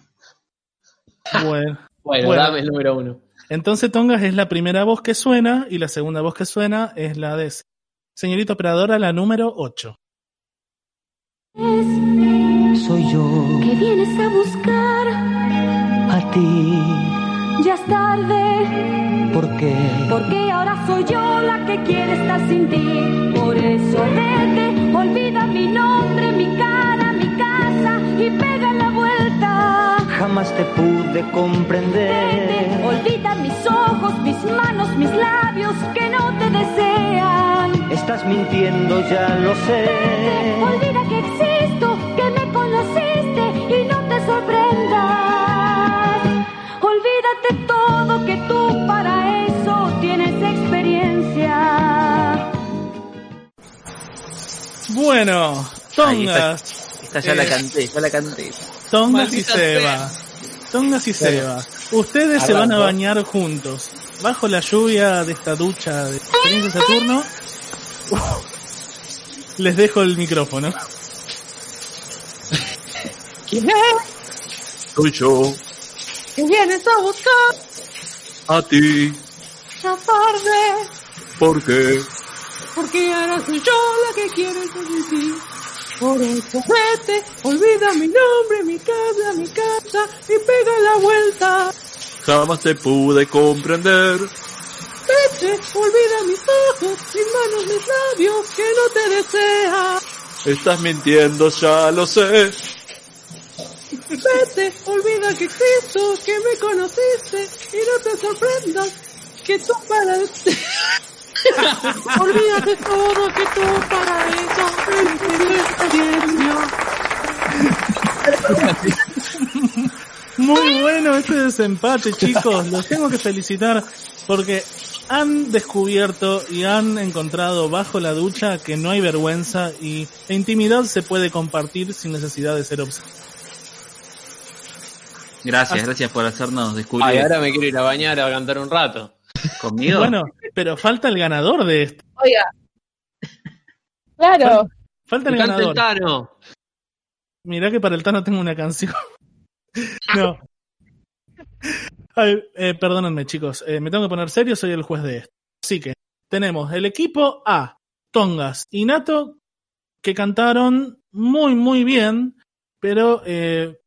Bueno, Bueno, dame el número uno. Entonces Tongas es la primera voz que suena y la segunda voz que suena es la de señorita operadora, la número 8. Soy yo. ¿Qué vienes a buscar? A ti. Ya es tarde, ¿Por qué? porque ahora soy yo la que quiere estar sin ti. Por eso vete, olvida mi nombre, mi cara, mi casa y. Jamás te pude comprender. Olvida mis ojos, mis manos, mis labios que no te desean. Estás mintiendo, ya lo sé. Olvida que existo, que me conociste y no te sorprendas. Olvídate todo, que tú para eso tienes experiencia. Bueno, Ahí está. Tongas, Esta ya la Eh, canté, ya la canté. Tongas y Maldita Seba. Tongas y Bueno, Seba. Ustedes se van a bañar juntos. Bajo la lluvia de esta ducha de experiencia Saturno. Les dejo el micrófono. ¿Quién es? Soy yo, ¿Qué vienes a buscar? a ti, Ya tarde, ¿por qué? porque ahora soy yo la que quiere estar sin ti. Vete, olvida mi nombre, mi casa, mi casa y pega la vuelta. Jamás te pude comprender. Vete, olvida mis ojos, mis manos, mis labios que no te desea. Estás mintiendo, ya lo sé. Vete, olvida que existo, que me conociste y no te sorprendas que tú para... (laughs) (laughs) Olvídate todo que tú para eso. Muy bueno este desempate, chicos. Los tengo que felicitar porque han descubierto y han encontrado bajo la ducha que no hay vergüenza y la intimidad se puede compartir sin necesidad de ser observado. Gracias, gracias por hacernos descubrir. Ay, ahora me quiero ir a bañar a cantar un rato. ¿Conmigo? Bueno, pero falta el ganador de esto. Oiga. Claro. Falta el cante el ganador. Tano. Mirá que para el Tano tengo una canción. no. Ay, eh, perdónenme, chicos. Eh, me tengo que poner serio, soy el juez de esto. Así que tenemos el equipo A, Tongas y Nato, que cantaron muy, muy bien, pero eh,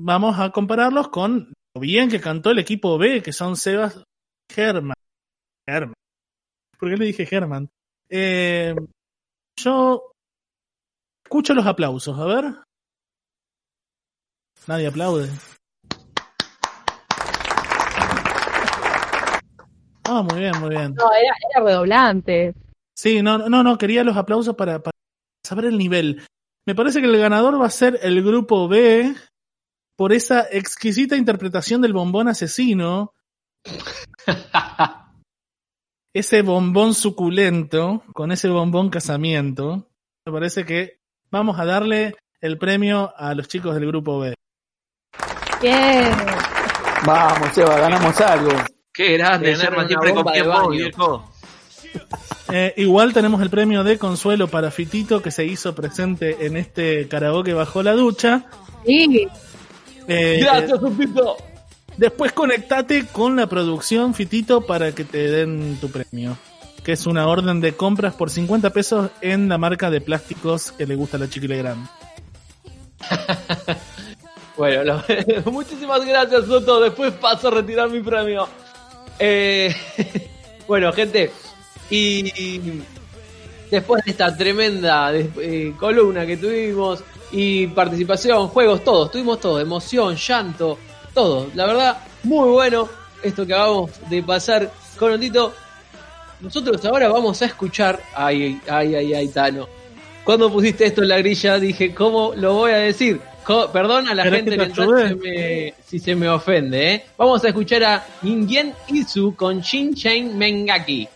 vamos a compararlos con lo bien que cantó el equipo B, que son Sebas Germán. Germán. ¿Por qué le dije Germán? Eh, yo escucho los aplausos, a ver. Nadie aplaude. Ah, muy bien, muy bien. No, era, era redoblante. Sí, no, no, no, quería los aplausos para, para saber el nivel. Me parece que el ganador va a ser el grupo B por esa exquisita interpretación del bombón asesino. (laughs) ese bombón suculento con ese bombón casamiento. Me parece que vamos a darle el premio a los chicos del grupo B. Bien. Vamos, Seba, ganamos algo. Qué grande, siempre viejo. Eh, igual tenemos el premio de consuelo para Fitito que se hizo presente en este karaoke bajo la ducha. Sí. Eh, Gracias, Sopito. Después conectate con la producción, Fitito, para que te den tu premio. Que es una orden de compras por 50 pesos en la marca de plásticos que le gusta a la Chiquile Grande. (laughs) Bueno, (laughs) muchísimas gracias, Soto. Después paso a retirar mi premio. Eh, (laughs) bueno, gente, y después de esta tremenda eh, columna que tuvimos y participación, juegos, todos, tuvimos todo, emoción, llanto, todo. La verdad, muy bueno esto que acabamos de pasar con Otito. Nosotros ahora vamos a escuchar. Ay, ay, ay, ay, Tano. Cuando pusiste esto en la grilla, dije, ¿cómo lo voy a decir? Perdón a la ¿Querés gente entonces ayude? se me- si se me ofende, ¿eh? Vamos a escuchar a Ningen Izu con Shin Chain Mengaki.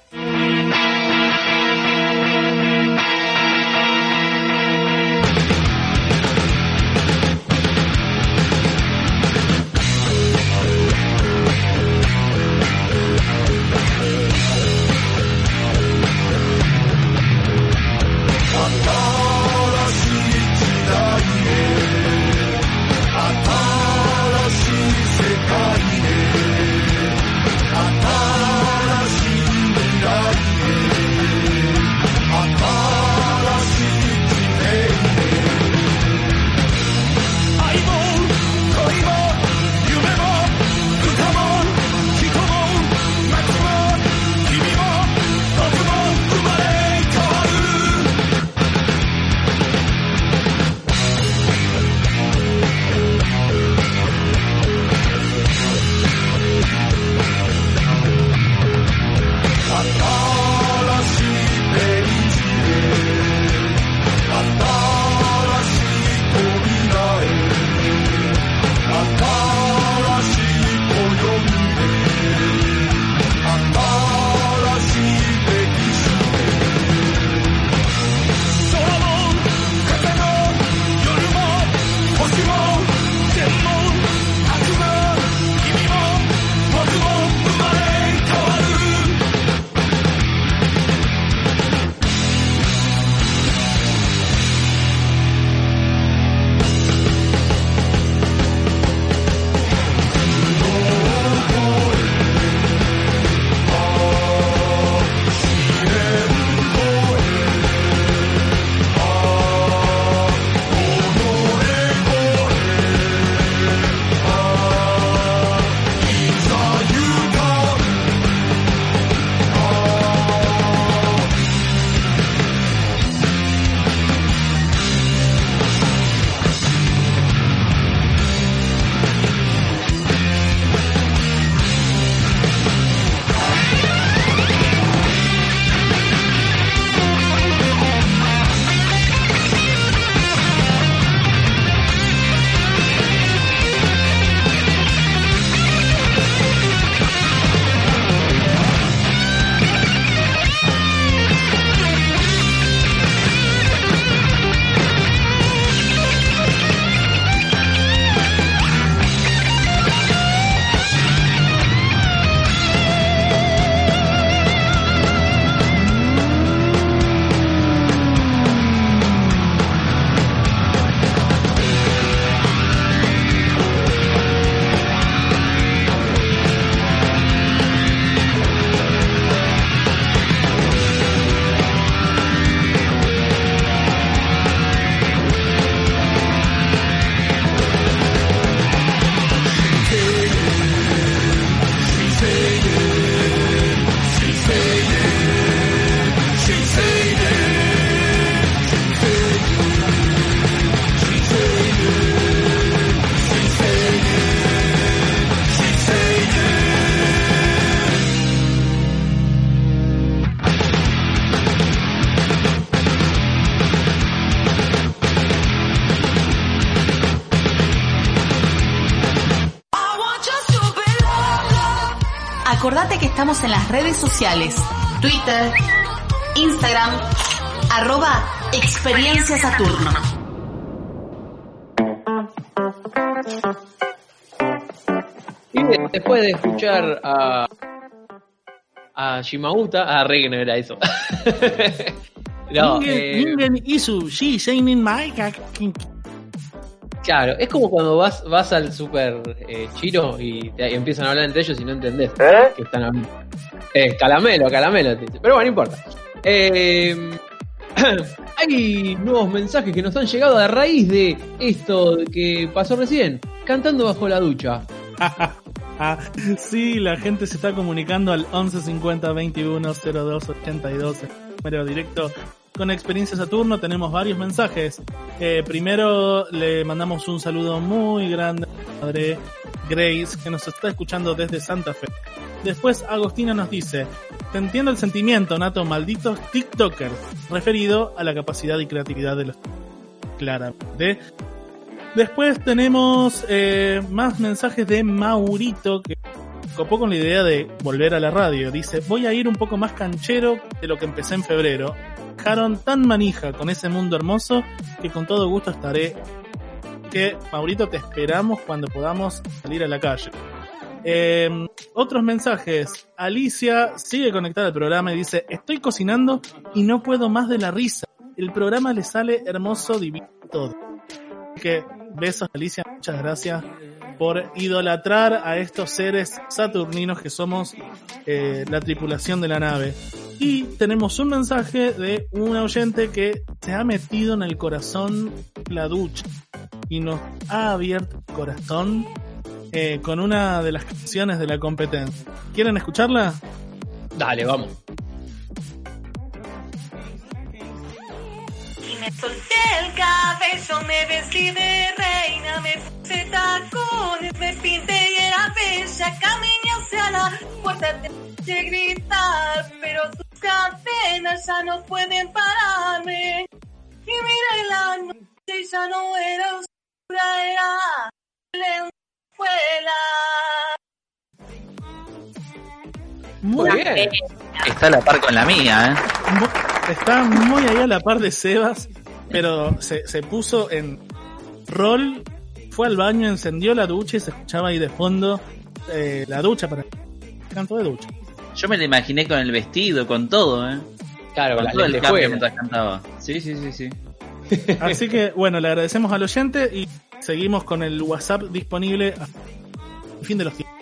Estamos en las redes sociales, Twitter, Instagram, arroba Experiencia Saturno. Y después de escuchar a, a Shimauta, a Rey que no era eso. (laughs) no, eh, Ningen Isu. Claro, es como cuando vas, vas al super eh, chino y, te- y empiezan a hablar entre ellos y no entendés ¿Eh? que están hablando. Eh, calamelo, calamelo, te dice. pero bueno, no importa. Eh, (clears throat) hay nuevos mensajes que nos han llegado a raíz de esto que pasó recién, cantando bajo la ducha. (laughs) Sí, la gente se está comunicando al 11 50 21 02 82, número directo con Experiencia Saturno. Tenemos varios mensajes. Eh, primero le mandamos un saludo muy grande a mi madre Grace, que nos está escuchando desde Santa Fe. Después Agostina nos dice, te entiendo el sentimiento, Nato, malditos TikTokers, referido a la capacidad y creatividad de los... Claramente. Después tenemos eh, más mensajes de Maurito que copó con la idea de volver a la radio. Dice, voy a ir un poco más canchero de lo que empecé en febrero. Dejaron tan manija con ese mundo hermoso que con todo gusto estaré. Que Maurito te esperamos cuando podamos salir a la calle. Eh, otros mensajes. Alicia sigue conectada al programa y dice, estoy cocinando y no puedo más de la risa. El programa le sale hermoso, divino todo. Así que besos Alicia, muchas gracias por idolatrar a estos seres saturninos que somos eh, la tripulación de la nave. Y tenemos un mensaje de un oyente que se ha metido en el corazón la ducha y nos ha abierto el corazón eh, con una de las canciones de la competencia. ¿Quieren escucharla? Dale, vamos. Me solté el cabello, me vestí de reina, me puse tacones, me pinté y era bella, caminé hacia la puerta de gritar, pero sus cadenas ya no pueden pararme. Y miré la noche y ya no era oscura, era lenzuela. Muy bien. Está a la par con la mía, ¿eh? Está muy ahí a la par de Sebas, pero se, se puso en rol, fue al baño, encendió la ducha y se escuchaba ahí de fondo eh, la ducha para canto de ducha. Yo me la imaginé con el vestido, con todo, ¿eh? Claro, con todo las el cambio mientras cantaba. Sí, sí, sí, sí. (laughs) Así que bueno, le agradecemos al oyente y seguimos con el WhatsApp disponible hasta el fin de los tiempos.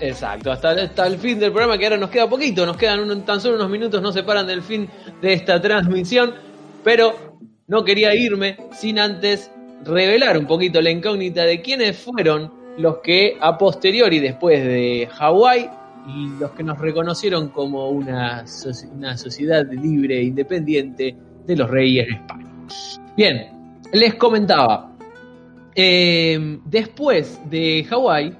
Exacto, hasta, hasta el fin del programa, que ahora nos queda poquito, nos quedan tan solo unos minutos, no separan del fin de esta transmisión, pero no quería irme sin antes revelar un poquito la incógnita de quiénes fueron los que a posteriori, después de Hawái, y los que nos reconocieron como una, una sociedad libre e independiente de los reyes España. Bien, les comentaba, eh, después de Hawái,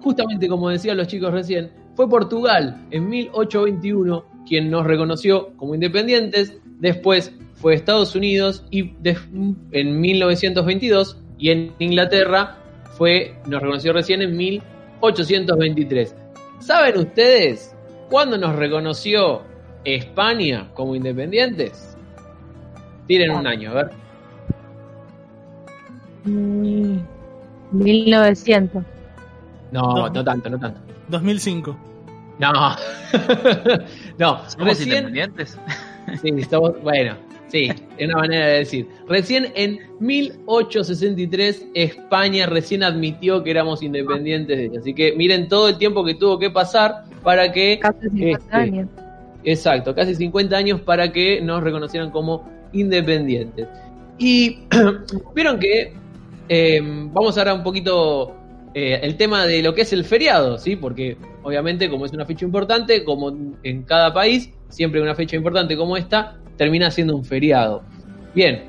justamente como decían los chicos recién, fue Portugal en 1821 quien nos reconoció como independientes, después fue Estados Unidos y en 1922 y en Inglaterra fue nos reconoció recién en 1823. ¿Saben ustedes cuándo nos reconoció España como independientes? Tienen un año, a ver. Mm, 1900. No, no, tanto, no tanto. 2005. No. (laughs) no, ¿Somos recién independientes? (laughs) Sí, estamos, bueno, sí, es una manera de decir. Recién en 1863 España recién admitió que éramos independientes de ella. Así que miren todo el tiempo que tuvo que pasar para que... Casi 50 este, años. Exacto, casi 50 años para que nos reconocieran como independientes. Y (clears throat) vieron que eh, vamos ahora un poquito eh, el tema de lo que es el feriado, ¿sí? Porque obviamente como es una fecha importante, como en cada país, siempre una fecha importante como esta, termina siendo un feriado. Bien,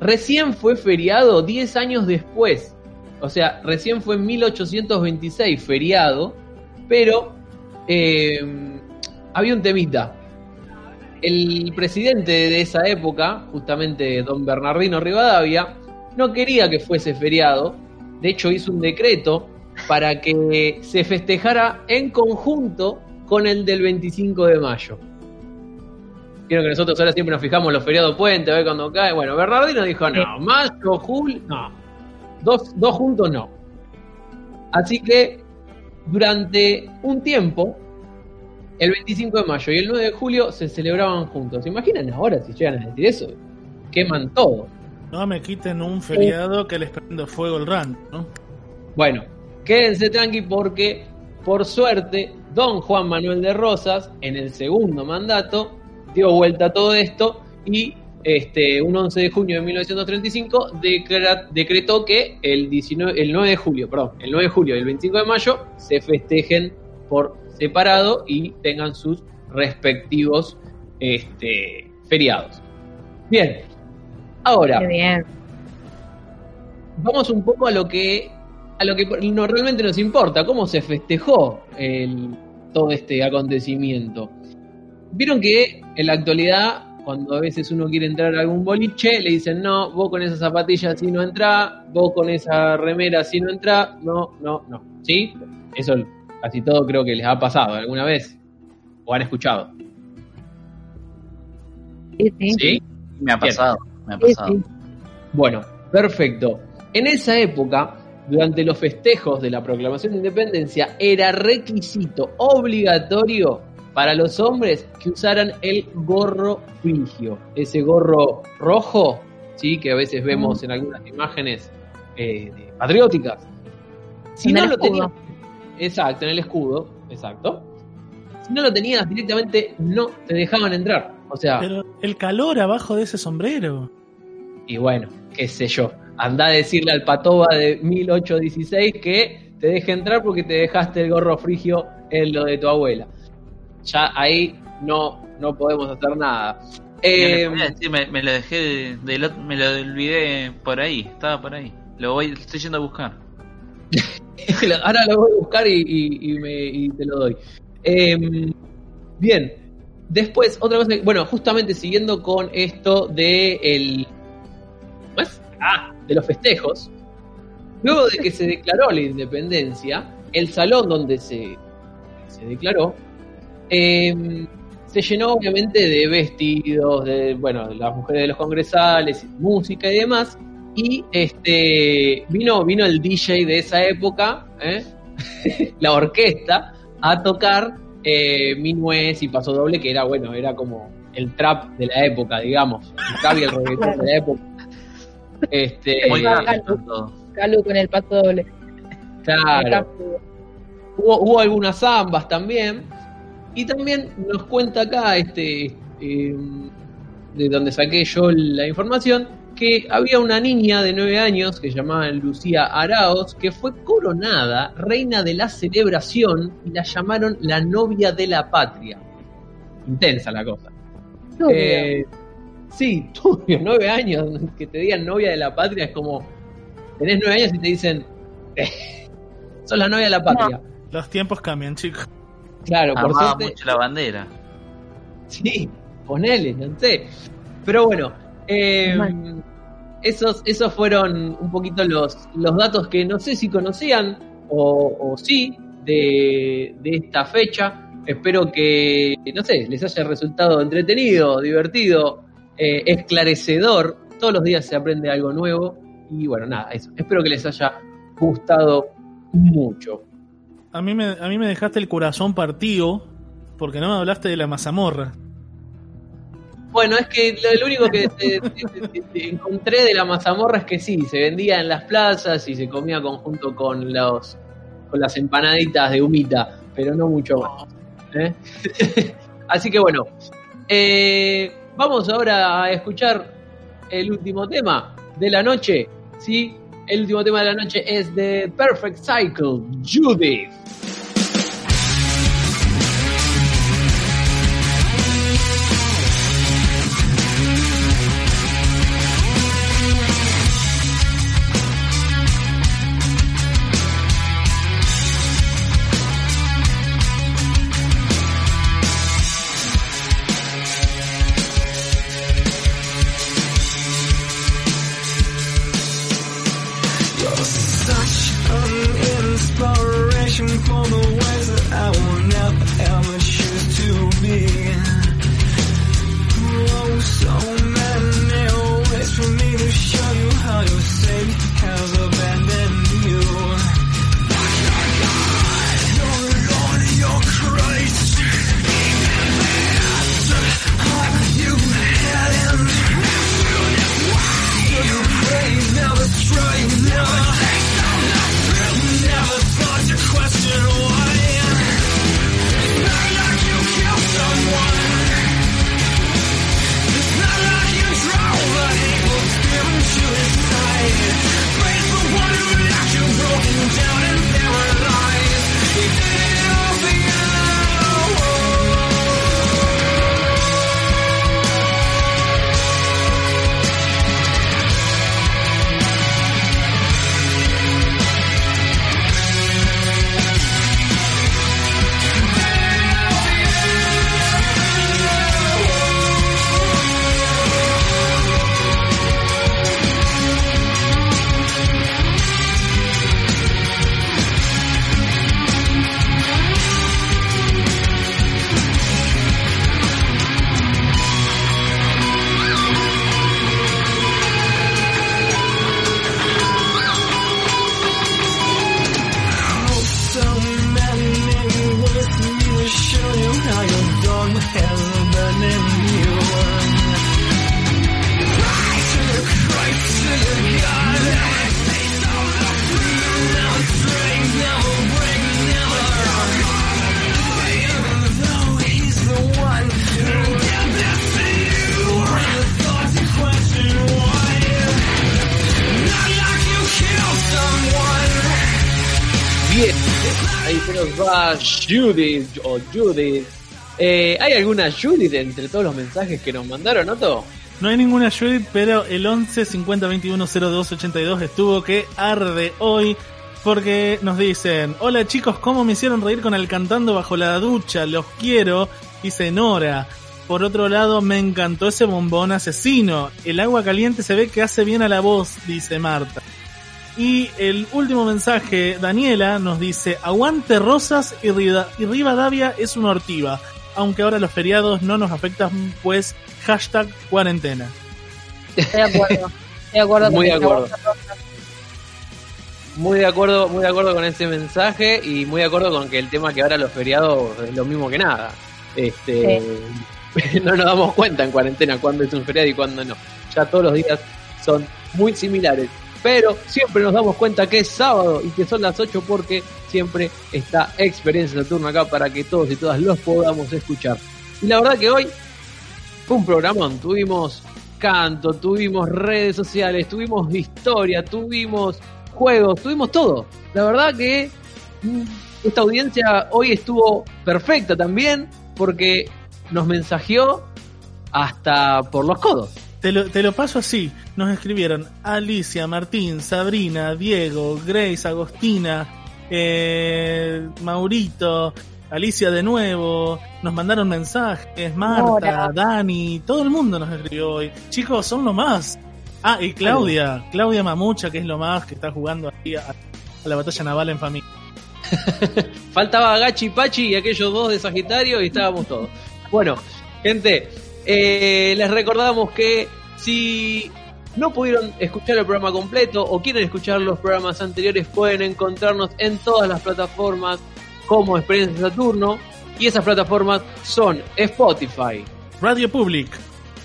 recién fue feriado 10 años después. O sea, recién fue en 1826 feriado, pero eh, había un temita. El presidente de esa época, justamente don Bernardino Rivadavia, no quería que fuese feriado. De hecho, hizo un decreto para que se festejara en conjunto con el del 25 de mayo. Quiero que nosotros ahora siempre nos fijamos en los feriados puentes, a ver cuando cae. Bueno, Bernardino dijo, no, mayo, julio, no. Dos, dos juntos no. Así que durante un tiempo, el 25 de mayo y el 9 de julio se celebraban juntos. ¿Se imaginan ahora si llegan a decir eso? Queman todo. No me quiten un feriado que les prende fuego el rant, ¿no? Bueno, quédense tranqui porque, por suerte, don Juan Manuel de Rosas, en el segundo mandato, dio vuelta a todo esto y este, un 11 de junio de 1935 declara- decretó que el, 19, el 9 de julio, perdón, el 9 de julio y el 25 de mayo se festejen por separado y tengan sus respectivos este, feriados. Bien, ahora bien. vamos un poco a lo que a lo que no, realmente nos importa, cómo se festejó el- todo este acontecimiento. Vieron que en la actualidad, cuando a veces uno quiere entrar a algún boliche, le dicen, no, vos con esas zapatillas si no entrá, vos con esa remera si no entrá, no, no, no. ¿Sí? Eso casi todo creo que les ha pasado alguna vez, o han escuchado. Sí, sí. ¿Sí? Me ha Bien. Me ha pasado. sí. Bueno, perfecto. En esa época, durante los festejos de la proclamación de independencia, era requisito obligatorio para los hombres que usaran el gorro frigio. Ese gorro rojo, sí, que a veces vemos en algunas imágenes eh, patrióticas. Si En no el lo escudo. tenías, exacto, en el escudo, exacto. Si no lo tenías directamente, no te dejaban entrar. O sea, Pero el calor abajo de ese sombrero. Y bueno, qué sé yo. Anda a decirle al patoba de 1816 que te deje entrar porque te dejaste el gorro frigio en lo de tu abuela. Ya ahí no, no podemos hacer nada. Eh, Me, voy a decir, me, me lo dejé de, del ot- me lo olvidé por ahí, estaba por ahí. Lo voy, lo estoy yendo a buscar. (laughs) ahora lo voy a buscar y, y- y me- y te lo doy. Eh, bien, después, otra cosa, bueno, justamente siguiendo con esto de el. Ah, de los festejos, luego de que se declaró la independencia, el salón donde se, se declaró, eh, se llenó obviamente de vestidos, de, bueno, las mujeres de los congresales, música y demás, y este vino, vino el DJ de esa época, ¿eh? (laughs) la orquesta, a tocar eh, Minués y Paso Doble, que era bueno, era como el trap de la época, digamos, el trap el de la época. Este, Muy eh, Calu, Calu con el paso doble. claro. Hubo, hubo algunas zambas también. Y también nos cuenta acá, este, eh, de donde saqué yo la información, que había una niña de 9 años que se llamaba Lucía Araos, que fue coronada reina de la celebración y la llamaron la novia de la patria. Intensa la cosa. Eh, sí, turbio, (laughs) 9 años, que te digan novia de la patria es como, tenés 9 años y te dicen, (laughs) sos la novia de la patria. Los tiempos cambian, chicos. Claro, por amaba suerte. mucho la bandera. (laughs) Sí, ponele, no sé. Pero bueno, eh, esos, esos fueron un poquito los, los datos que no sé si conocían o, o sí de, de esta fecha. Espero que, no sé, les haya resultado entretenido, divertido, eh, esclarecedor. Todos los días se aprende algo nuevo. Y bueno, nada, eso. Espero que les haya gustado mucho. A mí, me, a mí me dejaste el corazón partido porque no me hablaste de la mazamorra. Bueno, es que lo, lo único que te- te- te- te encontré de la mazamorra es que sí, se vendía en las plazas y se comía conjunto con los con las empanaditas de humita, pero no mucho más. ¿eh? (laughs) Así que bueno, eh, vamos ahora a escuchar el último tema de la noche, ¿sí? El último tema de la noche es de Perfect Cycle, Judith. Judith o Judith. Eh, ¿Hay alguna Judith entre todos los mensajes que nos mandaron, Otto? No hay ninguna Judith, pero el 11 50 21 02 82 estuvo que arde hoy porque nos dicen, hola chicos, ¿cómo me hicieron reír con el cantando bajo la ducha? Los quiero, dice Nora. Por otro lado, me encantó ese bombón asesino. El agua caliente se ve que hace bien a la voz, dice Marta. Y el último mensaje, Daniela nos dice, aguante Rosas y, Rida- y Rivadavia es una ortiva. Aunque ahora los feriados no nos afectan, pues hashtag cuarentena. Estoy de acuerdo. Estoy de acuerdo Muy de con acuerdo. Muy de acuerdo, muy de acuerdo con ese mensaje y muy de acuerdo con que el tema que ahora los feriados es lo mismo que nada. Este, (laughs) no nos damos cuenta en cuarentena cuándo es un feriado y cuándo no. Ya todos los días son muy similares. Pero siempre nos damos cuenta que es sábado y que son las 8 porque siempre está Experiencia Saturno acá para que todos y todas los podamos escuchar. Y la verdad que hoy fue un programón. Tuvimos canto, tuvimos redes sociales, tuvimos historia, tuvimos juegos, tuvimos todo. La verdad que mm, esta audiencia hoy estuvo perfecta también porque nos mensajeó hasta por los codos. Te lo, te lo paso así. Nos escribieron Alicia, Martín, Sabrina, Diego, Grace, Agostina, eh, Maurito, Alicia de nuevo. Nos mandaron mensajes, Marta. Dani, todo el mundo nos escribió hoy. Chicos, son lo más. Ah, y Claudia, Claudia Mamucha, que es lo más, que está jugando ahí a, a la batalla naval en familia. (laughs) Faltaba Gachi Pachi y aquellos dos de Sagitario y estábamos todos. Bueno, gente, eh, les recordamos que si no pudieron escuchar el programa completo o quieren escuchar los programas anteriores, pueden encontrarnos en todas las plataformas como Experiencia Saturno. Y esas plataformas son Spotify, Radio Public,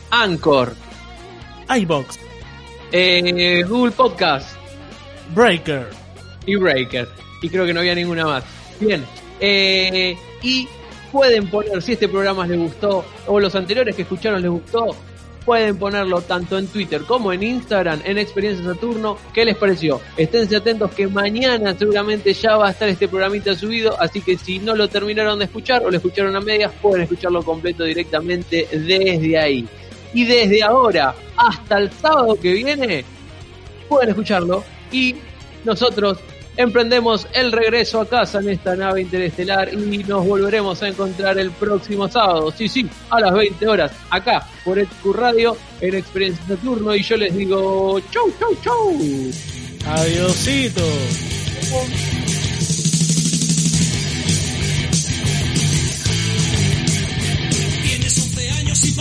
Anchor, iBox, eh, Google Podcast Breaker y Breaker. Y creo que no había ninguna más. Bien. eh, y pueden poner, si este programa les gustó o los anteriores que escucharon les gustó, pueden ponerlo tanto en Twitter como en Instagram, en Experiencia Saturno. ¿Qué les pareció? Esténse atentos que mañana seguramente ya va a estar este programita subido, así que si no lo terminaron de escuchar o lo escucharon a medias, pueden escucharlo completo directamente desde ahí. Y desde ahora hasta el sábado que viene, pueden escucharlo y nosotros emprendemos el regreso a casa en esta nave interestelar y nos volveremos a encontrar el próximo sábado, sí, sí, a las 20 horas, acá por EQ Radio en Experiencia Saturno y yo les digo chau, chau, chau. Adiosito. Tienes 11 años y